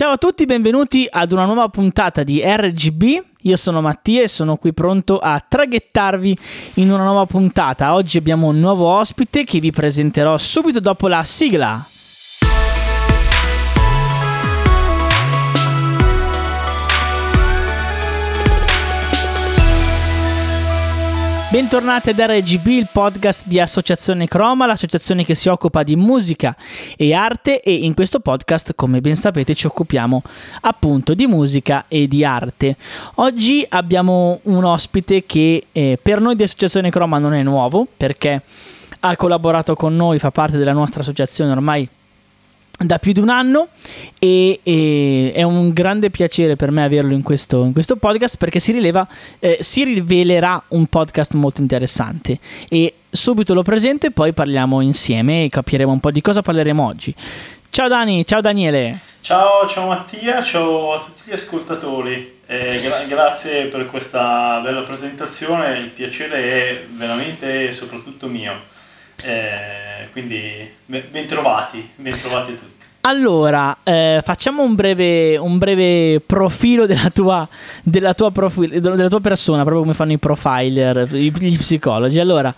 Ciao a tutti, benvenuti ad una nuova puntata di RGB. Io sono Mattia e sono qui pronto a traghettarvi in una nuova puntata. Oggi abbiamo un nuovo ospite che vi presenterò subito dopo la sigla. Bentornati ad RGB, il podcast di Associazione Croma, l'associazione che si occupa di musica e arte e in questo podcast, come ben sapete, ci occupiamo appunto di musica e di arte. Oggi abbiamo un ospite che eh, per noi di Associazione Croma non è nuovo perché ha collaborato con noi, fa parte della nostra associazione ormai da più di un anno e, e, è un grande piacere per me averlo in questo, in questo podcast perché si, rileva, eh, si rivelerà un podcast molto interessante e subito lo presento e poi parliamo insieme e capiremo un po' di cosa parleremo oggi. Ciao Dani, ciao Daniele. Ciao, ciao Mattia, ciao a tutti gli ascoltatori. Eh, gra- grazie per questa bella presentazione, il piacere è veramente soprattutto mio. Eh, quindi ben trovati, ben trovati tutti. Allora, eh, facciamo un breve, un breve, profilo della tua, della, tua profil, della tua, persona, proprio come fanno i profiler, gli psicologi. Allora,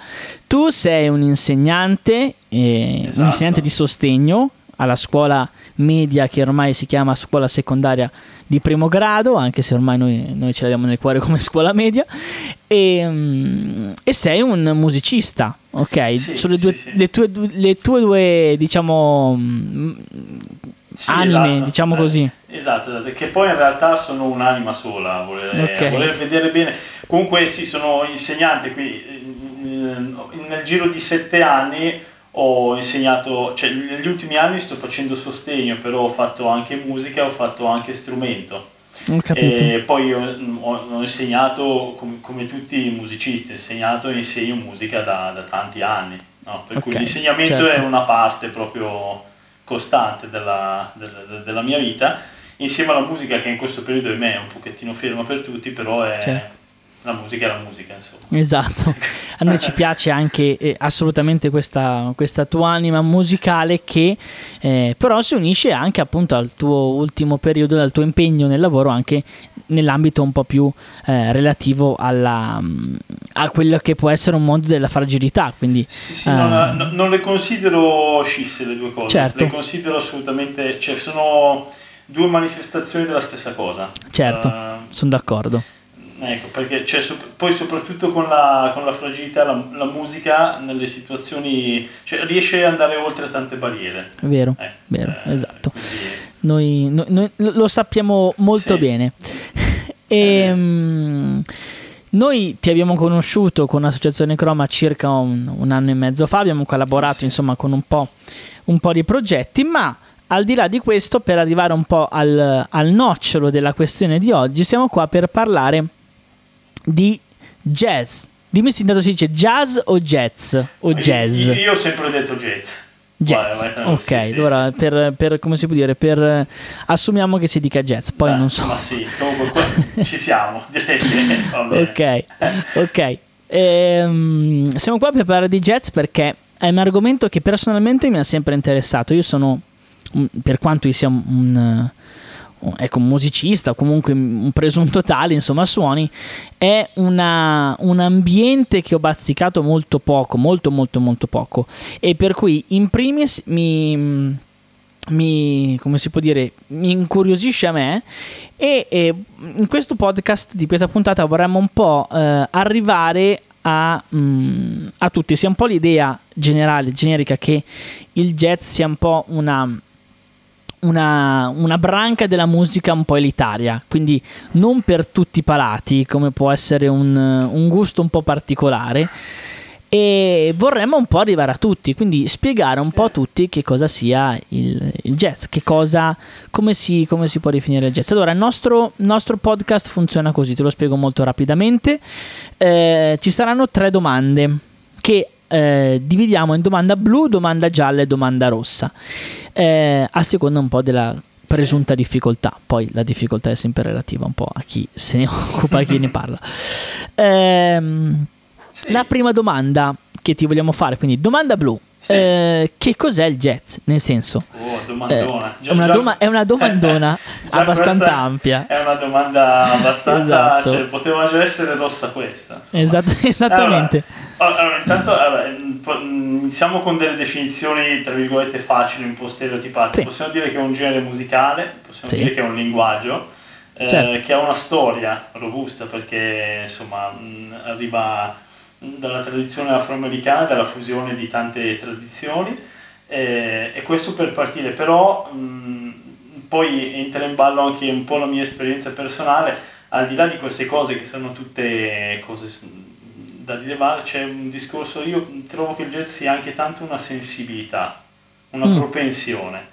tu sei un insegnante, eh, esatto. un insegnante di sostegno alla scuola media che ormai si chiama scuola secondaria di primo grado, anche se ormai noi, noi ce l'abbiamo nel cuore come scuola media, e, um, e sei un musicista, ok? Sì, Sono le, due, sì, le, tue, le, tue, due, diciamo, anime, esatto. niciamo così. Eh, esatto, esatto, che poi in realtà sono un'anima sola, voler, okay. voler vedere bene. Comunque sì, sono insegnante qui, nel giro di sette anni ho insegnato, cioè negli ultimi anni sto facendo sostegno, però ho fatto anche musica, ho fatto anche strumento. E poi ho, ho, ho insegnato, come, come, tutti i musicisti, ho insegnato e insegno musica da, da tanti anni. No? Per okay, cui l'insegnamento certo. è una parte proprio costante della, della, della, mia vita, insieme alla musica che in questo periodo è un pochettino ferma per tutti, però è... Certo la musica è la musica, insomma. Esatto, a noi ci piace anche eh, assolutamente questa, questa, tua anima musicale che eh, però si unisce anche appunto al tuo ultimo periodo, al tuo impegno nel lavoro anche nell'ambito un po' più eh, relativo alla, mm, a quello che può essere un mondo della fragilità. Quindi, sì, sì, non, ehm, non, le considero scisse le due cose, certo. le considero assolutamente, cioè sono due manifestazioni della stessa cosa. Certo, uh, sono d'accordo. Ecco, perché cioè, so, poi soprattutto con la, con la fragilità la, la, musica nelle situazioni cioè, riesce ad andare oltre tante barriere. Vero, eh, vero, eh, esatto. Quindi... Noi, noi, noi, lo sappiamo molto sì. bene. e, ehm, noi ti abbiamo conosciuto con l'Associazione Croma circa un, un anno e mezzo fa, abbiamo collaborato sì. insomma con un po', un po' di progetti, ma al di là di questo, per arrivare un po' al, al nocciolo della questione di oggi, siamo qua per parlare di jazz. Dimmi se intanto si dice jazz o jazz o jazz. Io, io ho sempre detto jazz. Jazz, vai, vai, ok, sì, allora sì. Per, per, come si può dire, per, assumiamo che si dica jazz, poi Beh, non so. Ma sì, comunque ci siamo, direi Ok, ok. Ehm, siamo qua per parlare di jazz perché è un argomento che personalmente mi ha sempre interessato. Io sono, per quanto io sia un, un ecco, un musicista o comunque un presunto tale, insomma, suoni, è una, un ambiente che ho bazzicato molto poco, molto molto molto poco. E per cui in primis mi, mi come si può dire, mi incuriosisce a me e, e in questo podcast di questa puntata vorremmo un po' eh, arrivare a, mm, a tutti, sia un po' l'idea generale, generica che il jazz sia un po' una una, una, branca della musica un po' elitaria, quindi non per tutti i palati, come può essere un, un gusto un po' particolare. E vorremmo un po' arrivare a tutti, quindi spiegare un po' a tutti che cosa sia il, il jazz, che cosa, come si, come si, può definire il jazz. Allora, il nostro, nostro podcast funziona così, te lo spiego molto rapidamente. Eh, ci saranno tre domande che eh, dividiamo in domanda blu, domanda gialla e domanda rossa, eh, a seconda un po' della presunta difficoltà. Poi la difficoltà è sempre relativa un po' a chi se ne occupa, a chi ne parla. Ehm, sì. La prima domanda che ti vogliamo fare, quindi domanda blu. Sì. Eh, che cos'è il jazz? Nel senso, oh, domandona. Eh, una doma- è una domandona abbastanza ampia. È una domanda abbastanza. esatto. cioè, poteva già essere rossa questa. Esatto, esattamente. Allora, allora intanto allora, iniziamo con delle definizioni tra virgolette facili, un po' stereotipate. Sì. Possiamo dire che è un genere musicale, possiamo sì. dire che è un linguaggio. Eh, certo. che ha una storia robusta perché insomma mh, arriva dalla tradizione afroamericana, dalla fusione di tante tradizioni eh, e questo per partire, però mh, poi entra in ballo anche un po' la mia esperienza personale, al di là di queste cose che sono tutte cose da rilevare, c'è un discorso, io trovo che il jazz sia anche tanto una sensibilità, una mm. propensione.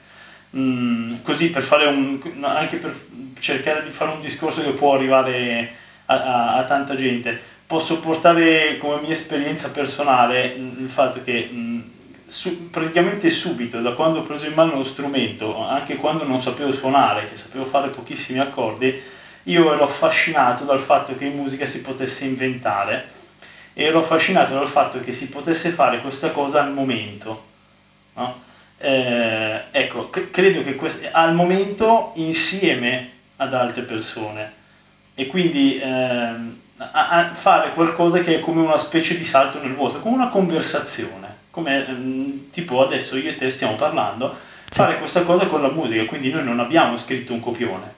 Mm, così per fare un, anche per cercare di fare un discorso che può arrivare a, a, a tanta gente posso portare come mia esperienza personale il fatto che mh, su, praticamente subito, da quando ho preso in mano lo strumento, anche quando non sapevo suonare, che sapevo fare pochissimi accordi, io ero affascinato dal fatto che in musica si potesse inventare e ero affascinato dal fatto che si potesse fare questa cosa al momento. No? Eh, ecco, c- credo che quest- al momento insieme ad altre persone e quindi ehm, a, a fare qualcosa che è come una specie di salto nel vuoto, come una conversazione, come ehm, tipo adesso io e te stiamo parlando, sì. fare questa cosa con la musica, quindi noi non abbiamo scritto un copione,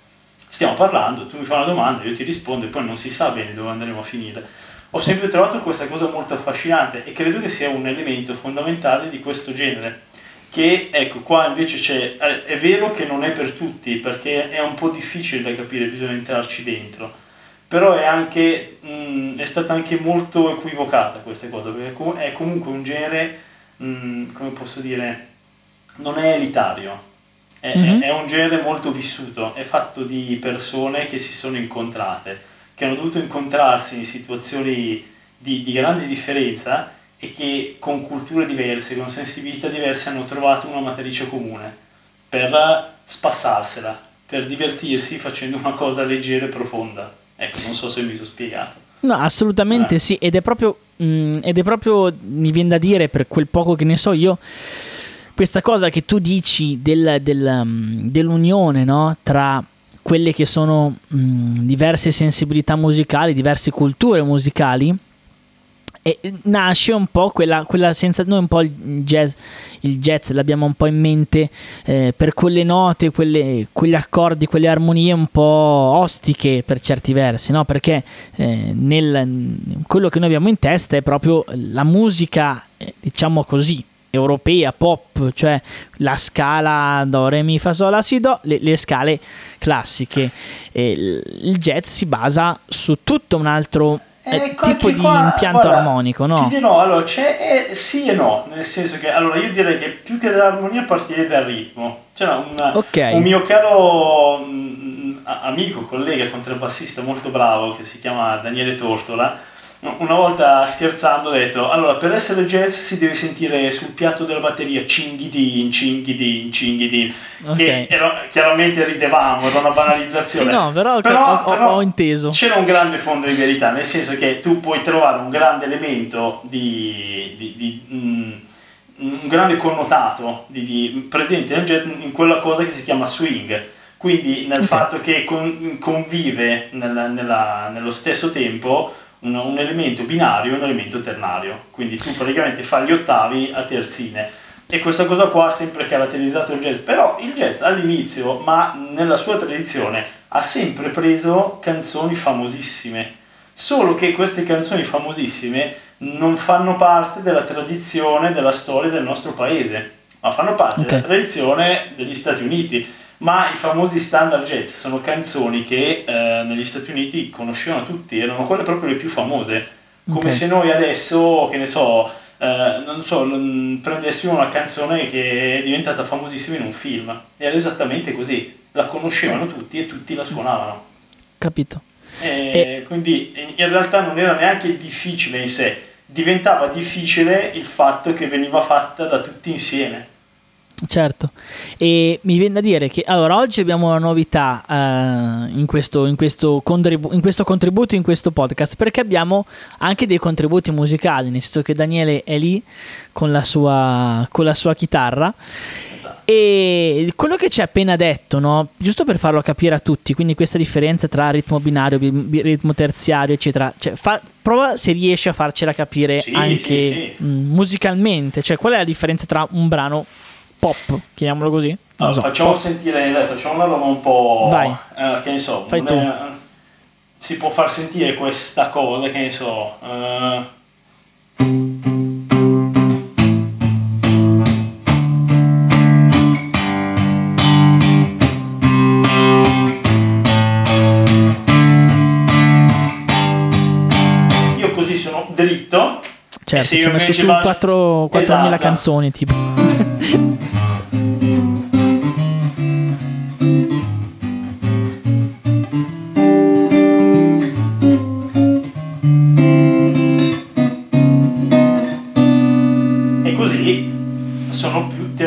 stiamo parlando, tu mi fai una domanda, io ti rispondo e poi non si sa bene dove andremo a finire. Ho sempre trovato questa cosa molto affascinante e credo che sia un elemento fondamentale di questo genere che ecco qua invece c'è è vero che non è per tutti perché è un po' difficile da capire bisogna entrarci dentro però è, anche, mh, è stata anche molto equivocata questa cosa, perché è comunque un genere, mh, come posso dire, non è elitario, è, mm-hmm. è, è, un genere molto vissuto, è fatto di persone che si sono incontrate, che hanno dovuto incontrarsi in situazioni di, di grande differenza e che con culture diverse, con sensibilità diverse hanno trovato una matrice comune per spassarsela, per divertirsi facendo una cosa leggera e profonda. Ecco, non so se mi sono spiegato. No, assolutamente eh. sì, ed è proprio, mh, mm, ed è proprio, mi viene da dire, per quel poco che ne so io, questa cosa che tu dici del, del, um, dell'unione no? tra quelle che sono mh, mm, diverse sensibilità musicali, diverse culture musicali, e nasce un po' quella, quella senza noi un po' il jazz, il jazz l'abbiamo un po' in mente eh, per quelle note, quelle, quegli accordi, quelle armonie un po' ostiche per certi versi, no? perché eh, nel, quello che noi abbiamo in testa è proprio la musica, eh, diciamo così, europea, pop, cioè la scala do, re, mi, fa, sol, la, si, do, le, le scale classiche. il jazz si basa su tutto un altro eh, tipo di qua, impianto guarda, armonico, no? Ti dirò, allora, c'è eh, sì e no, nel senso che allora io direi che più che dall'armonia partirei dal ritmo. C'è una, okay. un mio caro mh, mm, amico, collega, contrabbassista molto bravo che si chiama Daniele Tortola una volta scherzando ho detto allora per essere jazz si deve sentire sul piatto della batteria cinghidin cinghidin cinghidin okay. che era, chiaramente ridevamo era una banalizzazione sì no però, però, ho, però, ho, inteso c'era un grande fondo di verità nel senso che tu puoi trovare un grande elemento di, di, di mm, un grande connotato di, di, presente nel jazz in quella cosa che si chiama swing quindi nel okay. fatto che con, convive nella, nella, nello stesso tempo un, un elemento binario e un elemento ternario, quindi tu praticamente fai gli ottavi a terzine. E questa cosa qua ha sempre caratterizzato il jazz, però il jazz all'inizio, ma nella sua tradizione, ha sempre preso canzoni famosissime, solo che queste canzoni famosissime non fanno parte della tradizione, della storia del nostro paese, ma fanno parte okay. della tradizione degli Stati Uniti ma i famosi standard jazz sono canzoni che eh, negli Stati Uniti conoscevano tutti, erano quelle proprio le più famose, come okay. se noi adesso, che ne so, eh, non so, prendessimo una canzone che è diventata famosissima in un film, era esattamente così, la conoscevano tutti e tutti la suonavano. Capito. E e... Quindi in realtà non era neanche difficile in sé, diventava difficile il fatto che veniva fatta da tutti insieme. Certo, e mi viene da dire che allora oggi abbiamo una novità uh, in, questo, in, questo contribu- in, questo, contributo, in questo podcast, perché abbiamo anche dei contributi musicali, nel senso che Daniele è lì con la sua, con la sua chitarra. Esatto. E quello che ci hai appena detto, no? giusto per farlo capire a tutti, quindi questa differenza tra ritmo binario, ritmo terziario, eccetera, cioè, fa, prova se riesci a farcela capire sì, anche sì, sì. Mm, musicalmente, cioè qual è la differenza tra un brano pop, chiamiamolo così. No, so, facciamo pop. sentire, dai, facciamo una roba un po'... Vai. Eh, che ne so, Fai tu. si può far sentire questa cosa, che ne so... Uh... Io così sono dritto. Certo, ci ho messo su vado... 4.000 esatto. canzoni tipo.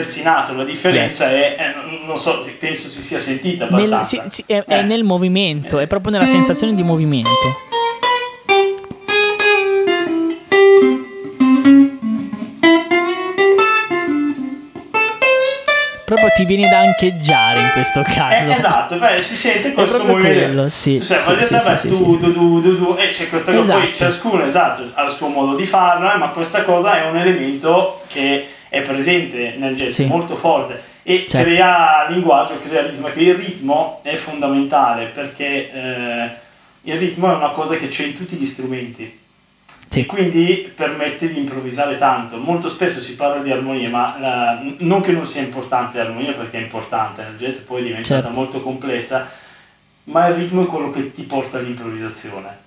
Terzinato, la differenza yes. è, è, non so, penso si sia sentita abbastanza. Nel, sì, sì, è, eh. è, nel movimento, è proprio nella sensazione di movimento. Ti vieni da ancheggiare in questo eh, caso. Eh, esatto, beh, si sente questo movimento. Quello, sì, sai, sì, sì, beh, sì, tu, tu, tu, tu, tu, e c'è questa cosa, poi esatto. ciascuno esatto, ha il suo modo di farlo, eh, ma questa cosa è un elemento che è presente nel jazz, sì. molto forte e certo. crea linguaggio, crea ritmo, che il ritmo è fondamentale perché eh, il ritmo è una cosa che c'è in tutti gli strumenti sì. e quindi permette di improvvisare tanto. Molto spesso si parla di armonia, ma la, non che non sia importante l'armonia perché è importante, nel jazz poi è diventata certo. molto complessa, ma il ritmo è quello che ti porta all'improvvisazione.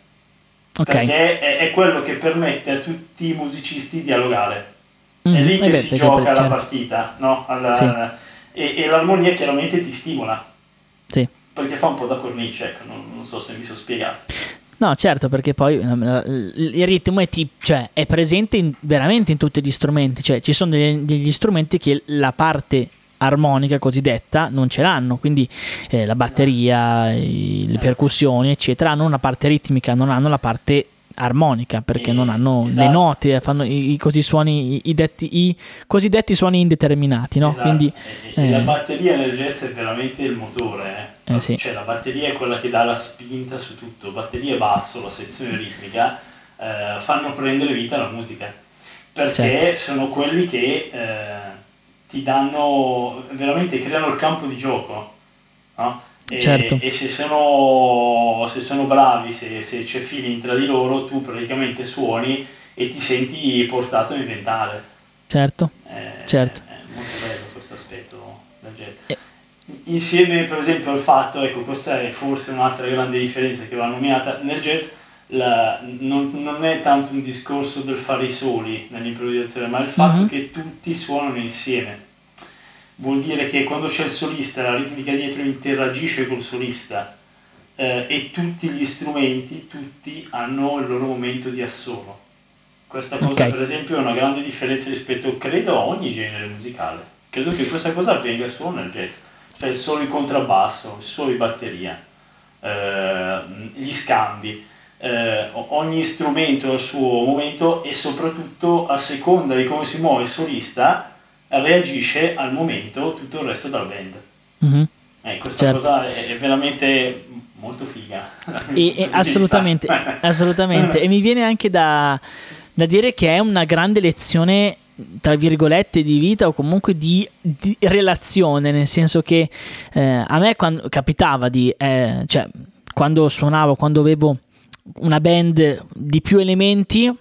Okay. Perché è, è quello che permette a tutti i musicisti di dialogare Mm, è lì che beh, si gioca certo. la partita, no? Alla, sì. e, e, l'armonia chiaramente ti stimola. Sì. Perché fa un po' da cornice, ecco, non, non so se mi sono spiegato. No, certo, perché poi il ritmo è, tip, cioè, è presente in, veramente in tutti gli strumenti, cioè ci sono degli, degli strumenti che la parte armonica cosiddetta non ce l'hanno, quindi eh, la batteria, i, le percussioni, eccetera, hanno una parte ritmica, non hanno la parte armonica perché e, non hanno esatto. le note, fanno i, i, così suoni, i, detti, i, cosiddetti suoni indeterminati. No? Esatto. Quindi, eh, la batteria nel jazz è veramente il motore. Eh? Eh, sì. Cioè, la batteria è quella che dà la spinta su tutto. Batteria e basso, la sezione ritmica, eh, fanno prendere vita alla musica perché certo. sono quelli che eh, ti danno veramente creano il campo di gioco. No? E, certo. e se, sono, se sono bravi, se, se c'è feeling tra di loro, tu praticamente suoni e ti senti portato a inventare. Certo, è, certo. È molto bello questo aspetto del jazz. E... Insieme per esempio al fatto, ecco questa è forse un'altra grande differenza che va nominata nel jazz, la, non, non, è tanto un discorso del fare i soli nell'improvvisazione, ma il fatto mm-hmm. che tutti suonano insieme vuol dire che quando c'è il solista la ritmica dietro interagisce col solista eh, e tutti gli strumenti, tutti hanno il loro momento di assolo. Questa cosa okay. per esempio è una grande differenza rispetto, credo, a ogni genere musicale. Credo che questa cosa avvenga solo nel jazz, cioè solo il contrabbasso, solo in batteria, eh, gli scambi. Eh, ogni strumento ha il suo momento e soprattutto a seconda di come si muove il solista reagisce al momento tutto il resto della band. Mm-hmm. Eh, questa certo. cosa è, è, veramente molto figa. E, e assolutamente, assolutamente. E mi viene anche da, da, dire che è una grande lezione tra virgolette di vita o comunque di, di relazione nel senso che eh, a me quando capitava di eh, cioè quando suonavo quando avevo una band di più elementi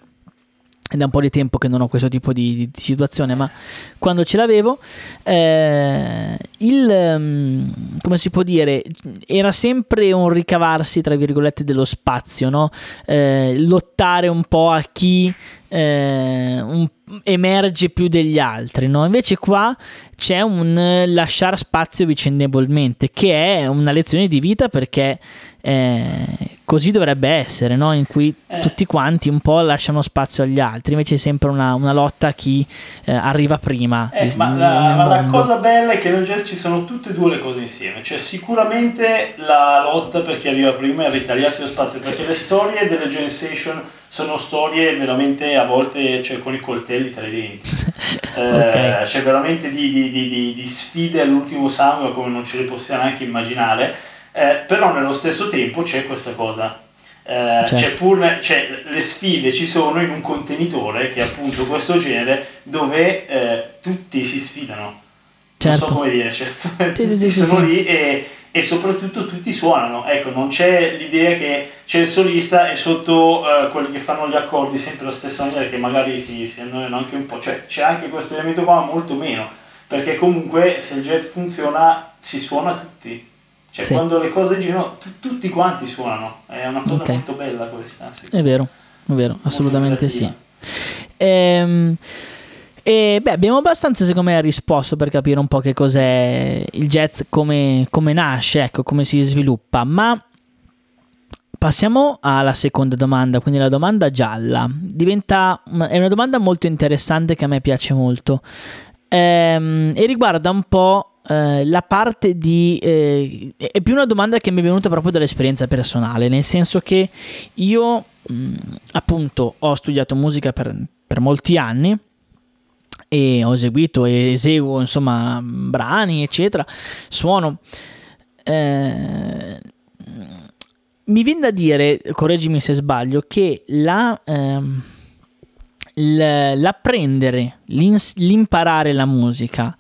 è un po' di tempo che non ho questo tipo di, di, di situazione, ma quando ce l'avevo, eh, il, um, come si può dire, era sempre un ricavarsi, tra virgolette, dello spazio, no? eh, lottare un po' a chi eh, un, emerge più degli altri, no? Invece qua c'è un lasciare spazio vicendevolmente, che è una lezione di vita perché eh, così dovrebbe essere, no? in cui eh. tutti quanti un po' lasciano spazio agli altri, invece è sempre una, una lotta a chi eh, arriva prima. Eh, ma la, ma la cosa bella è che nel jazz ci sono tutte e due le cose insieme, cioè sicuramente la lotta per chi arriva prima e ritagliarsi lo spazio, perché le storie delle jam session sono storie veramente a volte cioè, con i coltelli tra i denti, okay. c'è veramente di, di, di, di, sfide all'ultimo sangue come non ce le possiamo neanche immaginare eh, però nello stesso tempo c'è questa cosa. Eh, certo. c'è pur, c'è, le sfide ci sono in un contenitore che è appunto questo genere dove eh, tutti si sfidano. Certo. Non so certo. come dire, cioè, sì, tutti sì, sono sì, lì e, e, soprattutto tutti suonano. Ecco, non c'è l'idea che c'è il solista e sotto uh, quelli che fanno gli accordi sempre la stessa maniera che magari si, si annoiano anche un po'. Cioè c'è anche questo elemento qua, ma molto meno. Perché comunque se il jazz funziona si suona tutti. Cioè, sì. quando le cose girano, t- tutti quanti suonano. È una cosa okay. molto bella questa. È vero, è vero, assolutamente sì. Ehm, e beh, abbiamo abbastanza, secondo me, risposto per capire un po' che cos'è il jazz, come, come nasce, ecco, come si sviluppa. Ma passiamo alla seconda domanda, quindi la domanda gialla. Diventa, è una domanda molto interessante che a me piace molto. Ehm, e riguarda un po' Uh, la parte di... Eh, è più una domanda che mi è venuta proprio dall'esperienza personale, nel senso che io mh, mm, appunto ho studiato musica per, per, molti anni e ho eseguito e eseguo insomma brani eccetera, suono... Eh, mi viene da dire, correggimi se sbaglio, che la... Ehm, l'apprendere, l'imparare la musica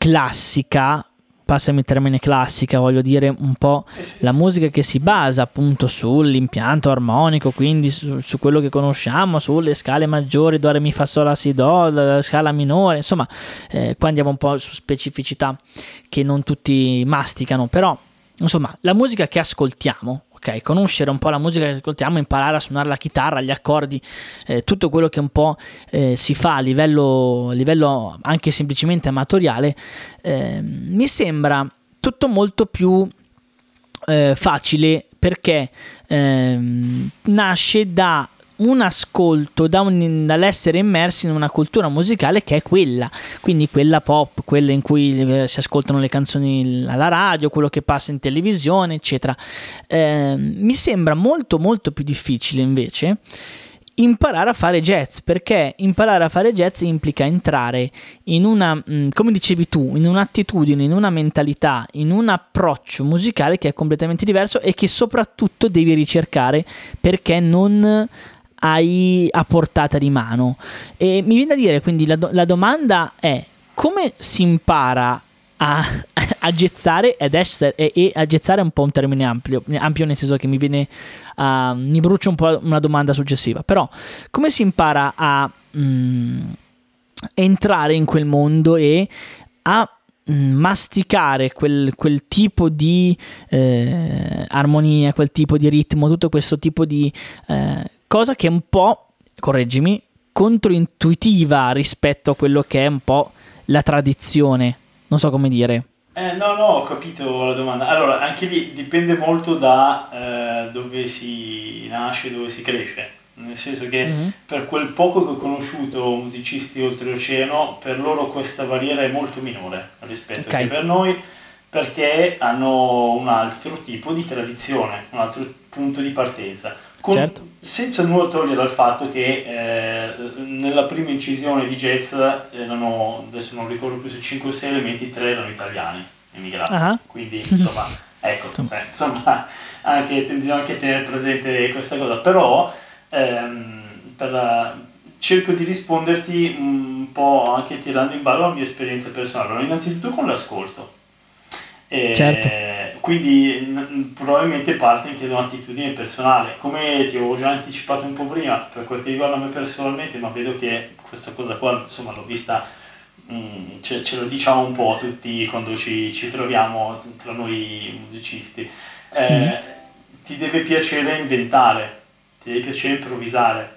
classica, passami il termine classica, voglio dire un po' la musica che si basa appunto sull'impianto armonico, quindi su, su quello che conosciamo, sulle scale maggiori, do, re, mi, fa, sol, la, si, do, la scala minore, insomma, eh, qua andiamo un po' su specificità che non tutti masticano, però insomma, la musica che ascoltiamo, ok? Conoscere un po' la musica che ascoltiamo, imparare a suonare la chitarra, gli accordi, eh, tutto quello che un po' eh, si fa a livello, a livello, anche semplicemente amatoriale, eh, mi sembra tutto molto più eh, facile perché ehm, nasce da un ascolto da un, dall'essere immersi in una cultura musicale che è quella, quindi quella pop, quella in cui eh, si ascoltano le canzoni alla radio, quello che passa in televisione, eccetera. Eh, mi sembra molto molto più difficile invece imparare a fare jazz perché imparare a fare jazz implica entrare in una, mm, come dicevi tu, in un'attitudine, in una mentalità, in un approccio musicale che è completamente diverso e che soprattutto devi ricercare perché non hai a portata di mano. E mi viene da dire, quindi la, la domanda è come si impara a, a gezzare ed essere, e, e, a gezzare è un po' un termine ampio, ampio nel senso che mi viene uh, mi brucia un po' una domanda successiva, però come si impara a mm, entrare in quel mondo e a masticare quel, quel, tipo di eh, armonia, quel tipo di ritmo, tutto questo tipo di eh, cosa che è un po', correggimi, controintuitiva rispetto a quello che è un po' la tradizione. Non so come dire. Eh, no, no, ho capito la domanda. Allora, anche lì dipende molto da eh, dove si nasce, dove si cresce. Nel senso che mm-hmm. per quel poco che ho conosciuto musicisti oltreoceano, per loro questa barriera è molto minore rispetto okay. a per noi, perché hanno un altro tipo di tradizione, un altro punto di partenza con, certo. Senza nulla togliere dal fatto che eh, nella prima incisione di jazz erano, adesso non ricordo più se 5 o 6 elementi, 3 erano italiani emigrati. Uh-huh. Quindi insomma, ecco, insomma, anche, bisogna anche tenere presente questa cosa. Però ehm, la, cerco di risponderti un po' anche tirando in ballo la mia esperienza personale. Allora, innanzitutto con l'ascolto. E, certo quindi n- probabilmente parte anche da un'attitudine personale. Come ti avevo già anticipato un po' prima, per quel che riguarda me personalmente, ma vedo che questa cosa qua, insomma, l'ho vista, mh, mm, ce, ce, lo diciamo un po' tutti quando ci, ci troviamo tra noi musicisti. Eh, mm. Ti deve piacere inventare, ti deve piacere improvvisare,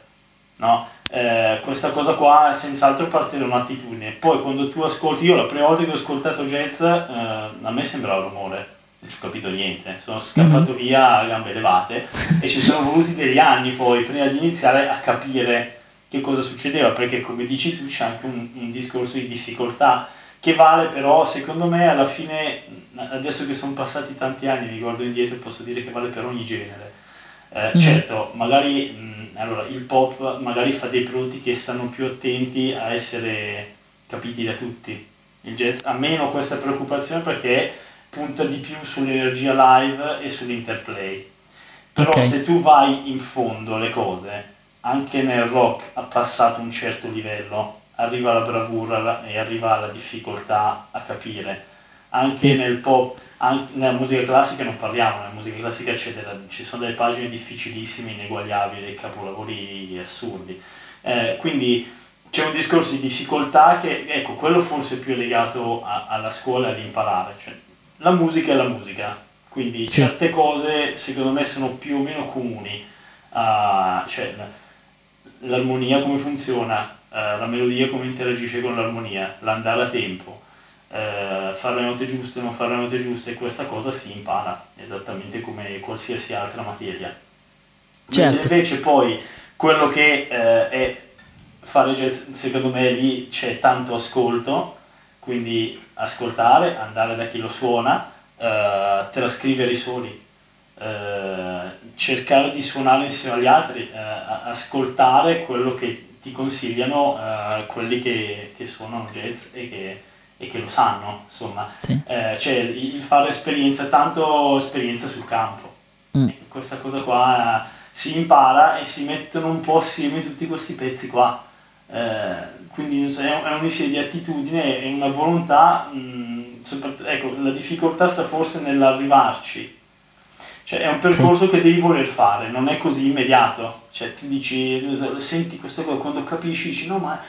no? Eh, questa cosa qua senz'altro parte da un'attitudine. Poi quando tu ascolti, io la prima volta che ho ascoltato jazz, eh, a me sembrava rumore non ci ho capito niente, sono scappato mm-hmm. via a gambe levate e ci sono voluti degli anni poi prima di iniziare a capire che cosa succedeva, perché come dici tu c'è anche un, un discorso di difficoltà che vale però secondo me alla fine, adesso che sono passati tanti anni, mi guardo indietro e posso dire che vale per ogni genere. Eh, mm. Certo, magari mh, allora, il pop magari fa dei prodotti che stanno più attenti a essere capiti da tutti. Il jazz ha meno questa preoccupazione perché punta di più sull'energia live e sull'interplay. Però okay. se tu vai in fondo le cose, anche nel rock ha passato un certo livello, arriva la bravura e arriva la difficoltà a capire. Anche nel pop, anche nella musica classica non parliamo, nella musica classica ci sono delle pagine difficilissime, ineguagliabili, dei capolavori assurdi. Eh, quindi c'è un discorso di difficoltà che, ecco, quello forse è più legato a, alla scuola e all'imparare. Cioè, la musica è la musica, quindi sì. certe cose secondo me sono più o meno comuni. Uh, cioè, l'armonia come funziona, eh, la melodia come interagisce con l'armonia, l'andare a tempo, eh, fare le note giuste, non fare le note giuste, questa cosa si impara esattamente come qualsiasi altra materia. Certo. Invece poi quello che eh, è fare jazz, secondo me lì c'è tanto ascolto, quindi ascoltare, andare da chi lo suona, eh, trascrivere i suoni, eh, cercare di suonare insieme agli altri, eh, ascoltare quello che ti consigliano uh, quelli che, che, suonano jazz e che, e che lo sanno, insomma. Sì. Eh, cioè il fare esperienza, tanto esperienza sul campo. Mm. questa cosa qua uh, si impara e si mettono un po' assieme tutti questi pezzi qua. Eh, quindi è un insieme di attitudine e una volontà, mh, mm, ecco, la difficoltà sta forse nell'arrivarci cioè è un percorso sì. che devi voler fare, non è così immediato. Cioè tu dici, senti questa cosa, quando capisci dici no ma eh,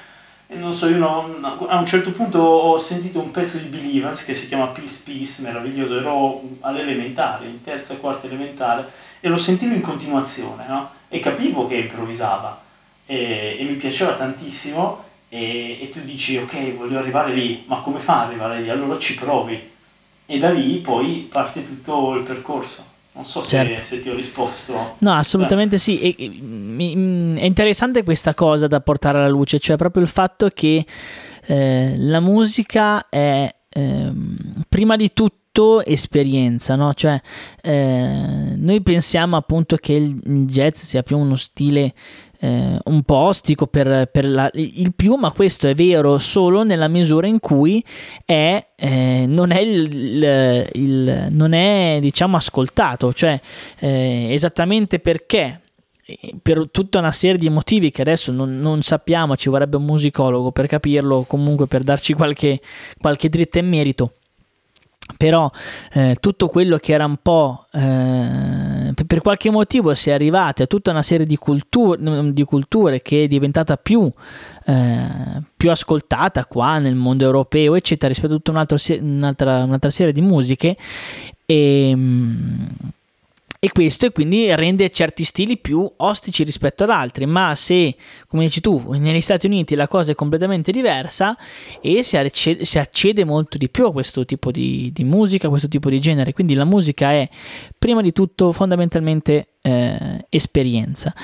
non so, io no, a un certo punto ho sentito un pezzo di Bill che si chiama Peace Peace, meraviglioso, ero all'elementare, in terza, quarta elementare, e lo sentivo in continuazione, no? E capivo che improvvisava, e, e mi piaceva tantissimo, e, e, tu dici ok, voglio arrivare lì, ma come fa ad arrivare lì? Allora ci provi, e da lì poi parte tutto il percorso. Non so certo. se, se, ti ho risposto. No, assolutamente Beh. sì. E, e, mi, è interessante questa cosa da portare alla luce, cioè proprio il fatto che eh, la musica è eh, prima di tutto esperienza, no? Cioè, eh, noi pensiamo appunto che il jazz sia più uno stile eh, un po' ostico per, per la, il più, ma questo è vero solo nella misura in cui è, eh, non è, il, il, non è diciamo ascoltato, cioè eh, esattamente perché eh, per tutta una serie di motivi che adesso non, non, sappiamo, ci vorrebbe un musicologo per capirlo, comunque per darci qualche, qualche dritta in merito però eh, tutto quello che era un po' eh, per qualche motivo si è arrivati a tutta una serie di, cultur- di culture che è diventata più, eh, più, ascoltata qua nel mondo europeo eccetera rispetto a tutta un'altra, un'altra, un'altra serie di musiche. E ehm, e questo quindi rende certi stili più ostici rispetto ad altri, ma se, come dici tu, negli Stati Uniti la cosa è completamente diversa e si accede, si accede molto di più a questo tipo di, di, musica, a questo tipo di genere, quindi la musica è prima di tutto fondamentalmente eh, esperienza.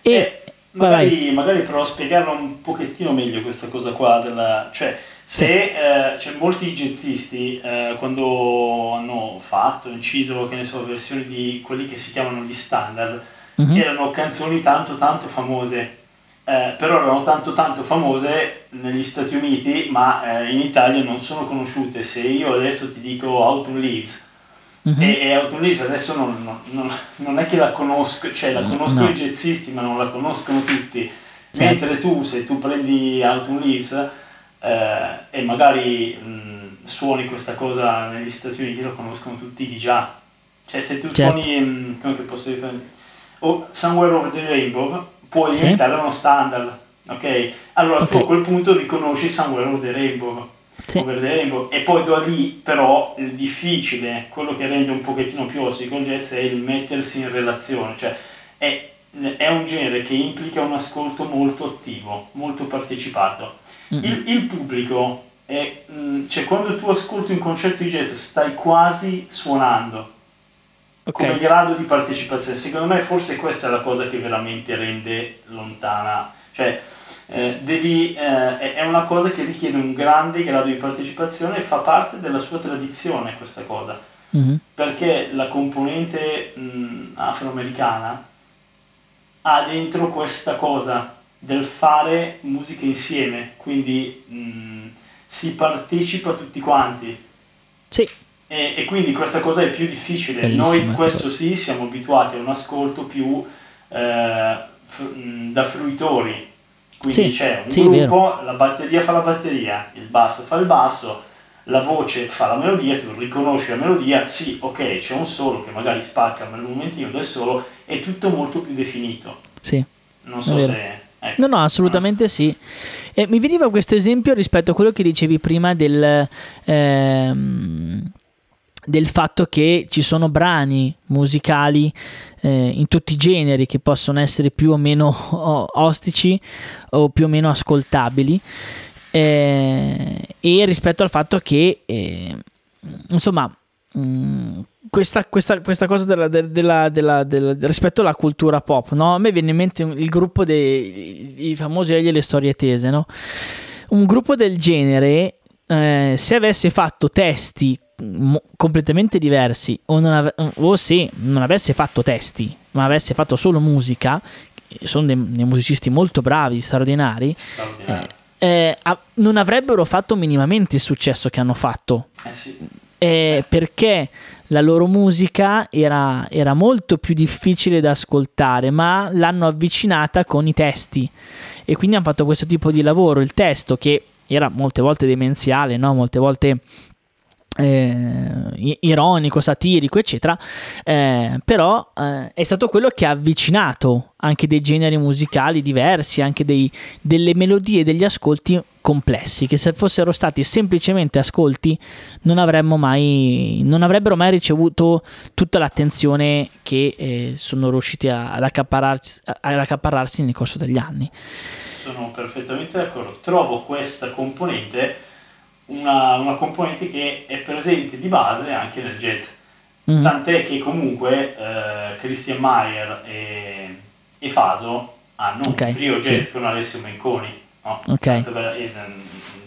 E eh, magari, magari a spiegarlo un pochettino meglio questa cosa qua, della, cioè se sì. eh, cioè, molti jazzisti eh, quando hanno fatto, inciso, che ne so, versioni di quelli che si chiamano gli standard, mm-hmm. erano canzoni tanto tanto famose, eh, però erano tanto tanto famose negli Stati Uniti, ma eh, in Italia non sono conosciute. Se io adesso ti dico Autumn Leaves, mm-hmm. e, e, Autumn Leaves adesso non, non, non, è che la conosco, cioè la conoscono no. i jazzisti, ma non la conoscono tutti. Certo. Mentre tu, se tu prendi Autumn Leaves, eh, e magari mh, suoni questa cosa negli Stati Uniti lo conoscono tutti già. Cioè se tu certo. suoni, mh, come posso dire, o Somewhere Over the Rainbow, puoi sì. diventare uno standard, ok? Allora okay. tu a quel punto riconosci Somewhere Over the Rainbow. Sì. E poi da lì però il difficile, quello che rende un pochettino più ostico il jazz è il mettersi in relazione, cioè è, è un genere che implica un ascolto molto attivo, molto partecipato il, il, pubblico E, mh, mm, cioè, quando tu ascolti un concerto di jazz stai quasi suonando okay. come grado di partecipazione. Secondo me forse questa è la cosa che veramente rende lontana. Cioè, eh, devi, eh, è una cosa che richiede un grande grado di partecipazione e fa parte della sua tradizione questa cosa. Mm-hmm. Perché la componente mh, afroamericana ha dentro questa cosa del fare musica insieme, quindi mh, si partecipa tutti quanti. Sì. E, e, quindi questa cosa è più difficile. Bellissima Noi questo sì, siamo abituati a un ascolto più eh, f- da fruitori quindi sì, c'è un sì, gruppo, la batteria fa la batteria, il basso fa il basso, la voce fa la melodia, tu riconosci la melodia, sì, ok, c'è un solo che magari spacca nel momentino del solo, è tutto molto più definito. Sì. Non so se... Ecco. No, no, assolutamente sì. E mi veniva questo esempio rispetto a quello che dicevi prima del... Ehm, del fatto che ci sono brani musicali eh, in tutti i generi che possono essere più o meno ostici o più o meno ascoltabili eh, e rispetto al fatto che eh, insomma mh, mm, questa, questa, questa, cosa della, della, della, rispetto alla cultura pop no? a me viene in mente il gruppo dei famosi e le storie tese no? un gruppo del genere eh, se avesse fatto testi mo- completamente diversi o, non ave- o se non avesse fatto testi ma avesse fatto solo musica sono dei, dei musicisti molto bravi, straordinari. Eh, eh, a- non avrebbero fatto minimamente il successo che hanno fatto. Eh sì. Eh, perché la loro musica era, era, molto più difficile da ascoltare, ma l'hanno avvicinata con i testi e quindi hanno fatto questo tipo di lavoro. Il testo che era molte volte demenziale, no? molte volte eh, ironico, satirico, eccetera, eh, però eh, è stato quello che ha avvicinato anche dei generi musicali diversi, anche dei, delle melodie, degli ascolti complessi, che se fossero stati semplicemente ascolti non avremmo mai, non avrebbero mai ricevuto tutta l'attenzione che eh, sono riusciti a, ad, accaparrarsi, ad accaparrarsi nel corso degli anni. Sono perfettamente d'accordo, trovo questa componente una, una, componente che è presente di base anche nel jazz. Mm. Tant'è che comunque eh, Christian Mayer e, e, Faso hanno okay, un trio jazz sì. con Alessio Menconi. No? Okay. E,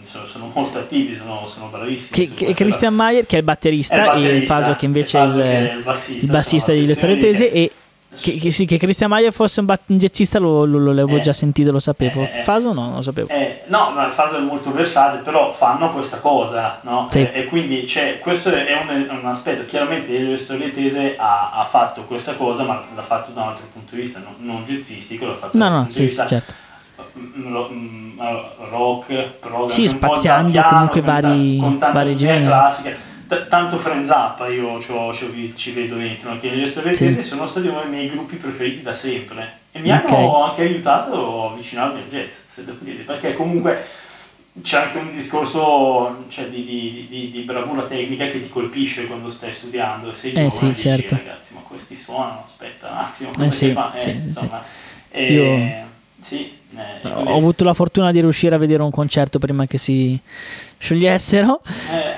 sono, sono, molto attivi, sono, sono bravissimi. Che, che Christian Mayer che è il batterista, è il batterista e Faso che invece è il, il, bassista, il bassista di Le Storie Tese e che, che, sì, che Christian Maier fosse un, bat- un jazzista lo, lo, lo l'avevo eh, già sentito, lo sapevo. Eh, eh, Faso no, non lo sapevo. Eh, no, ma il Faso è molto versatile, però fanno questa cosa, no? Sì. E, quindi cioè, questo è un, un, aspetto. Chiaramente le storie tese ha, ha, fatto questa cosa, ma l'ha fatto da un altro punto di vista, non, non jazzistico, l'ha fatto no, no, sì, sì, certo. Mm, rock, program, sì, spaziando piano, comunque vari, vari generi. Classiche t- tanto Friends Up io c'ho, c'ho, ci vedo dentro, anche nelle storie sì. sono stati uno dei miei gruppi preferiti da sempre e mi okay. hanno anche aiutato a avvicinarmi al jazz, se devo dire, perché comunque c'è anche un discorso cioè, di, di, di, di, bravura tecnica che ti colpisce quando stai studiando e sei eh, sì, dici, certo. ragazzi ma questi suonano, aspetta un attimo, come eh, sì, fa? Eh, sì, insomma, sì. E, Io... sì eh, ho avuto la fortuna di riuscire a vedere un concerto prima che si sciogliessero.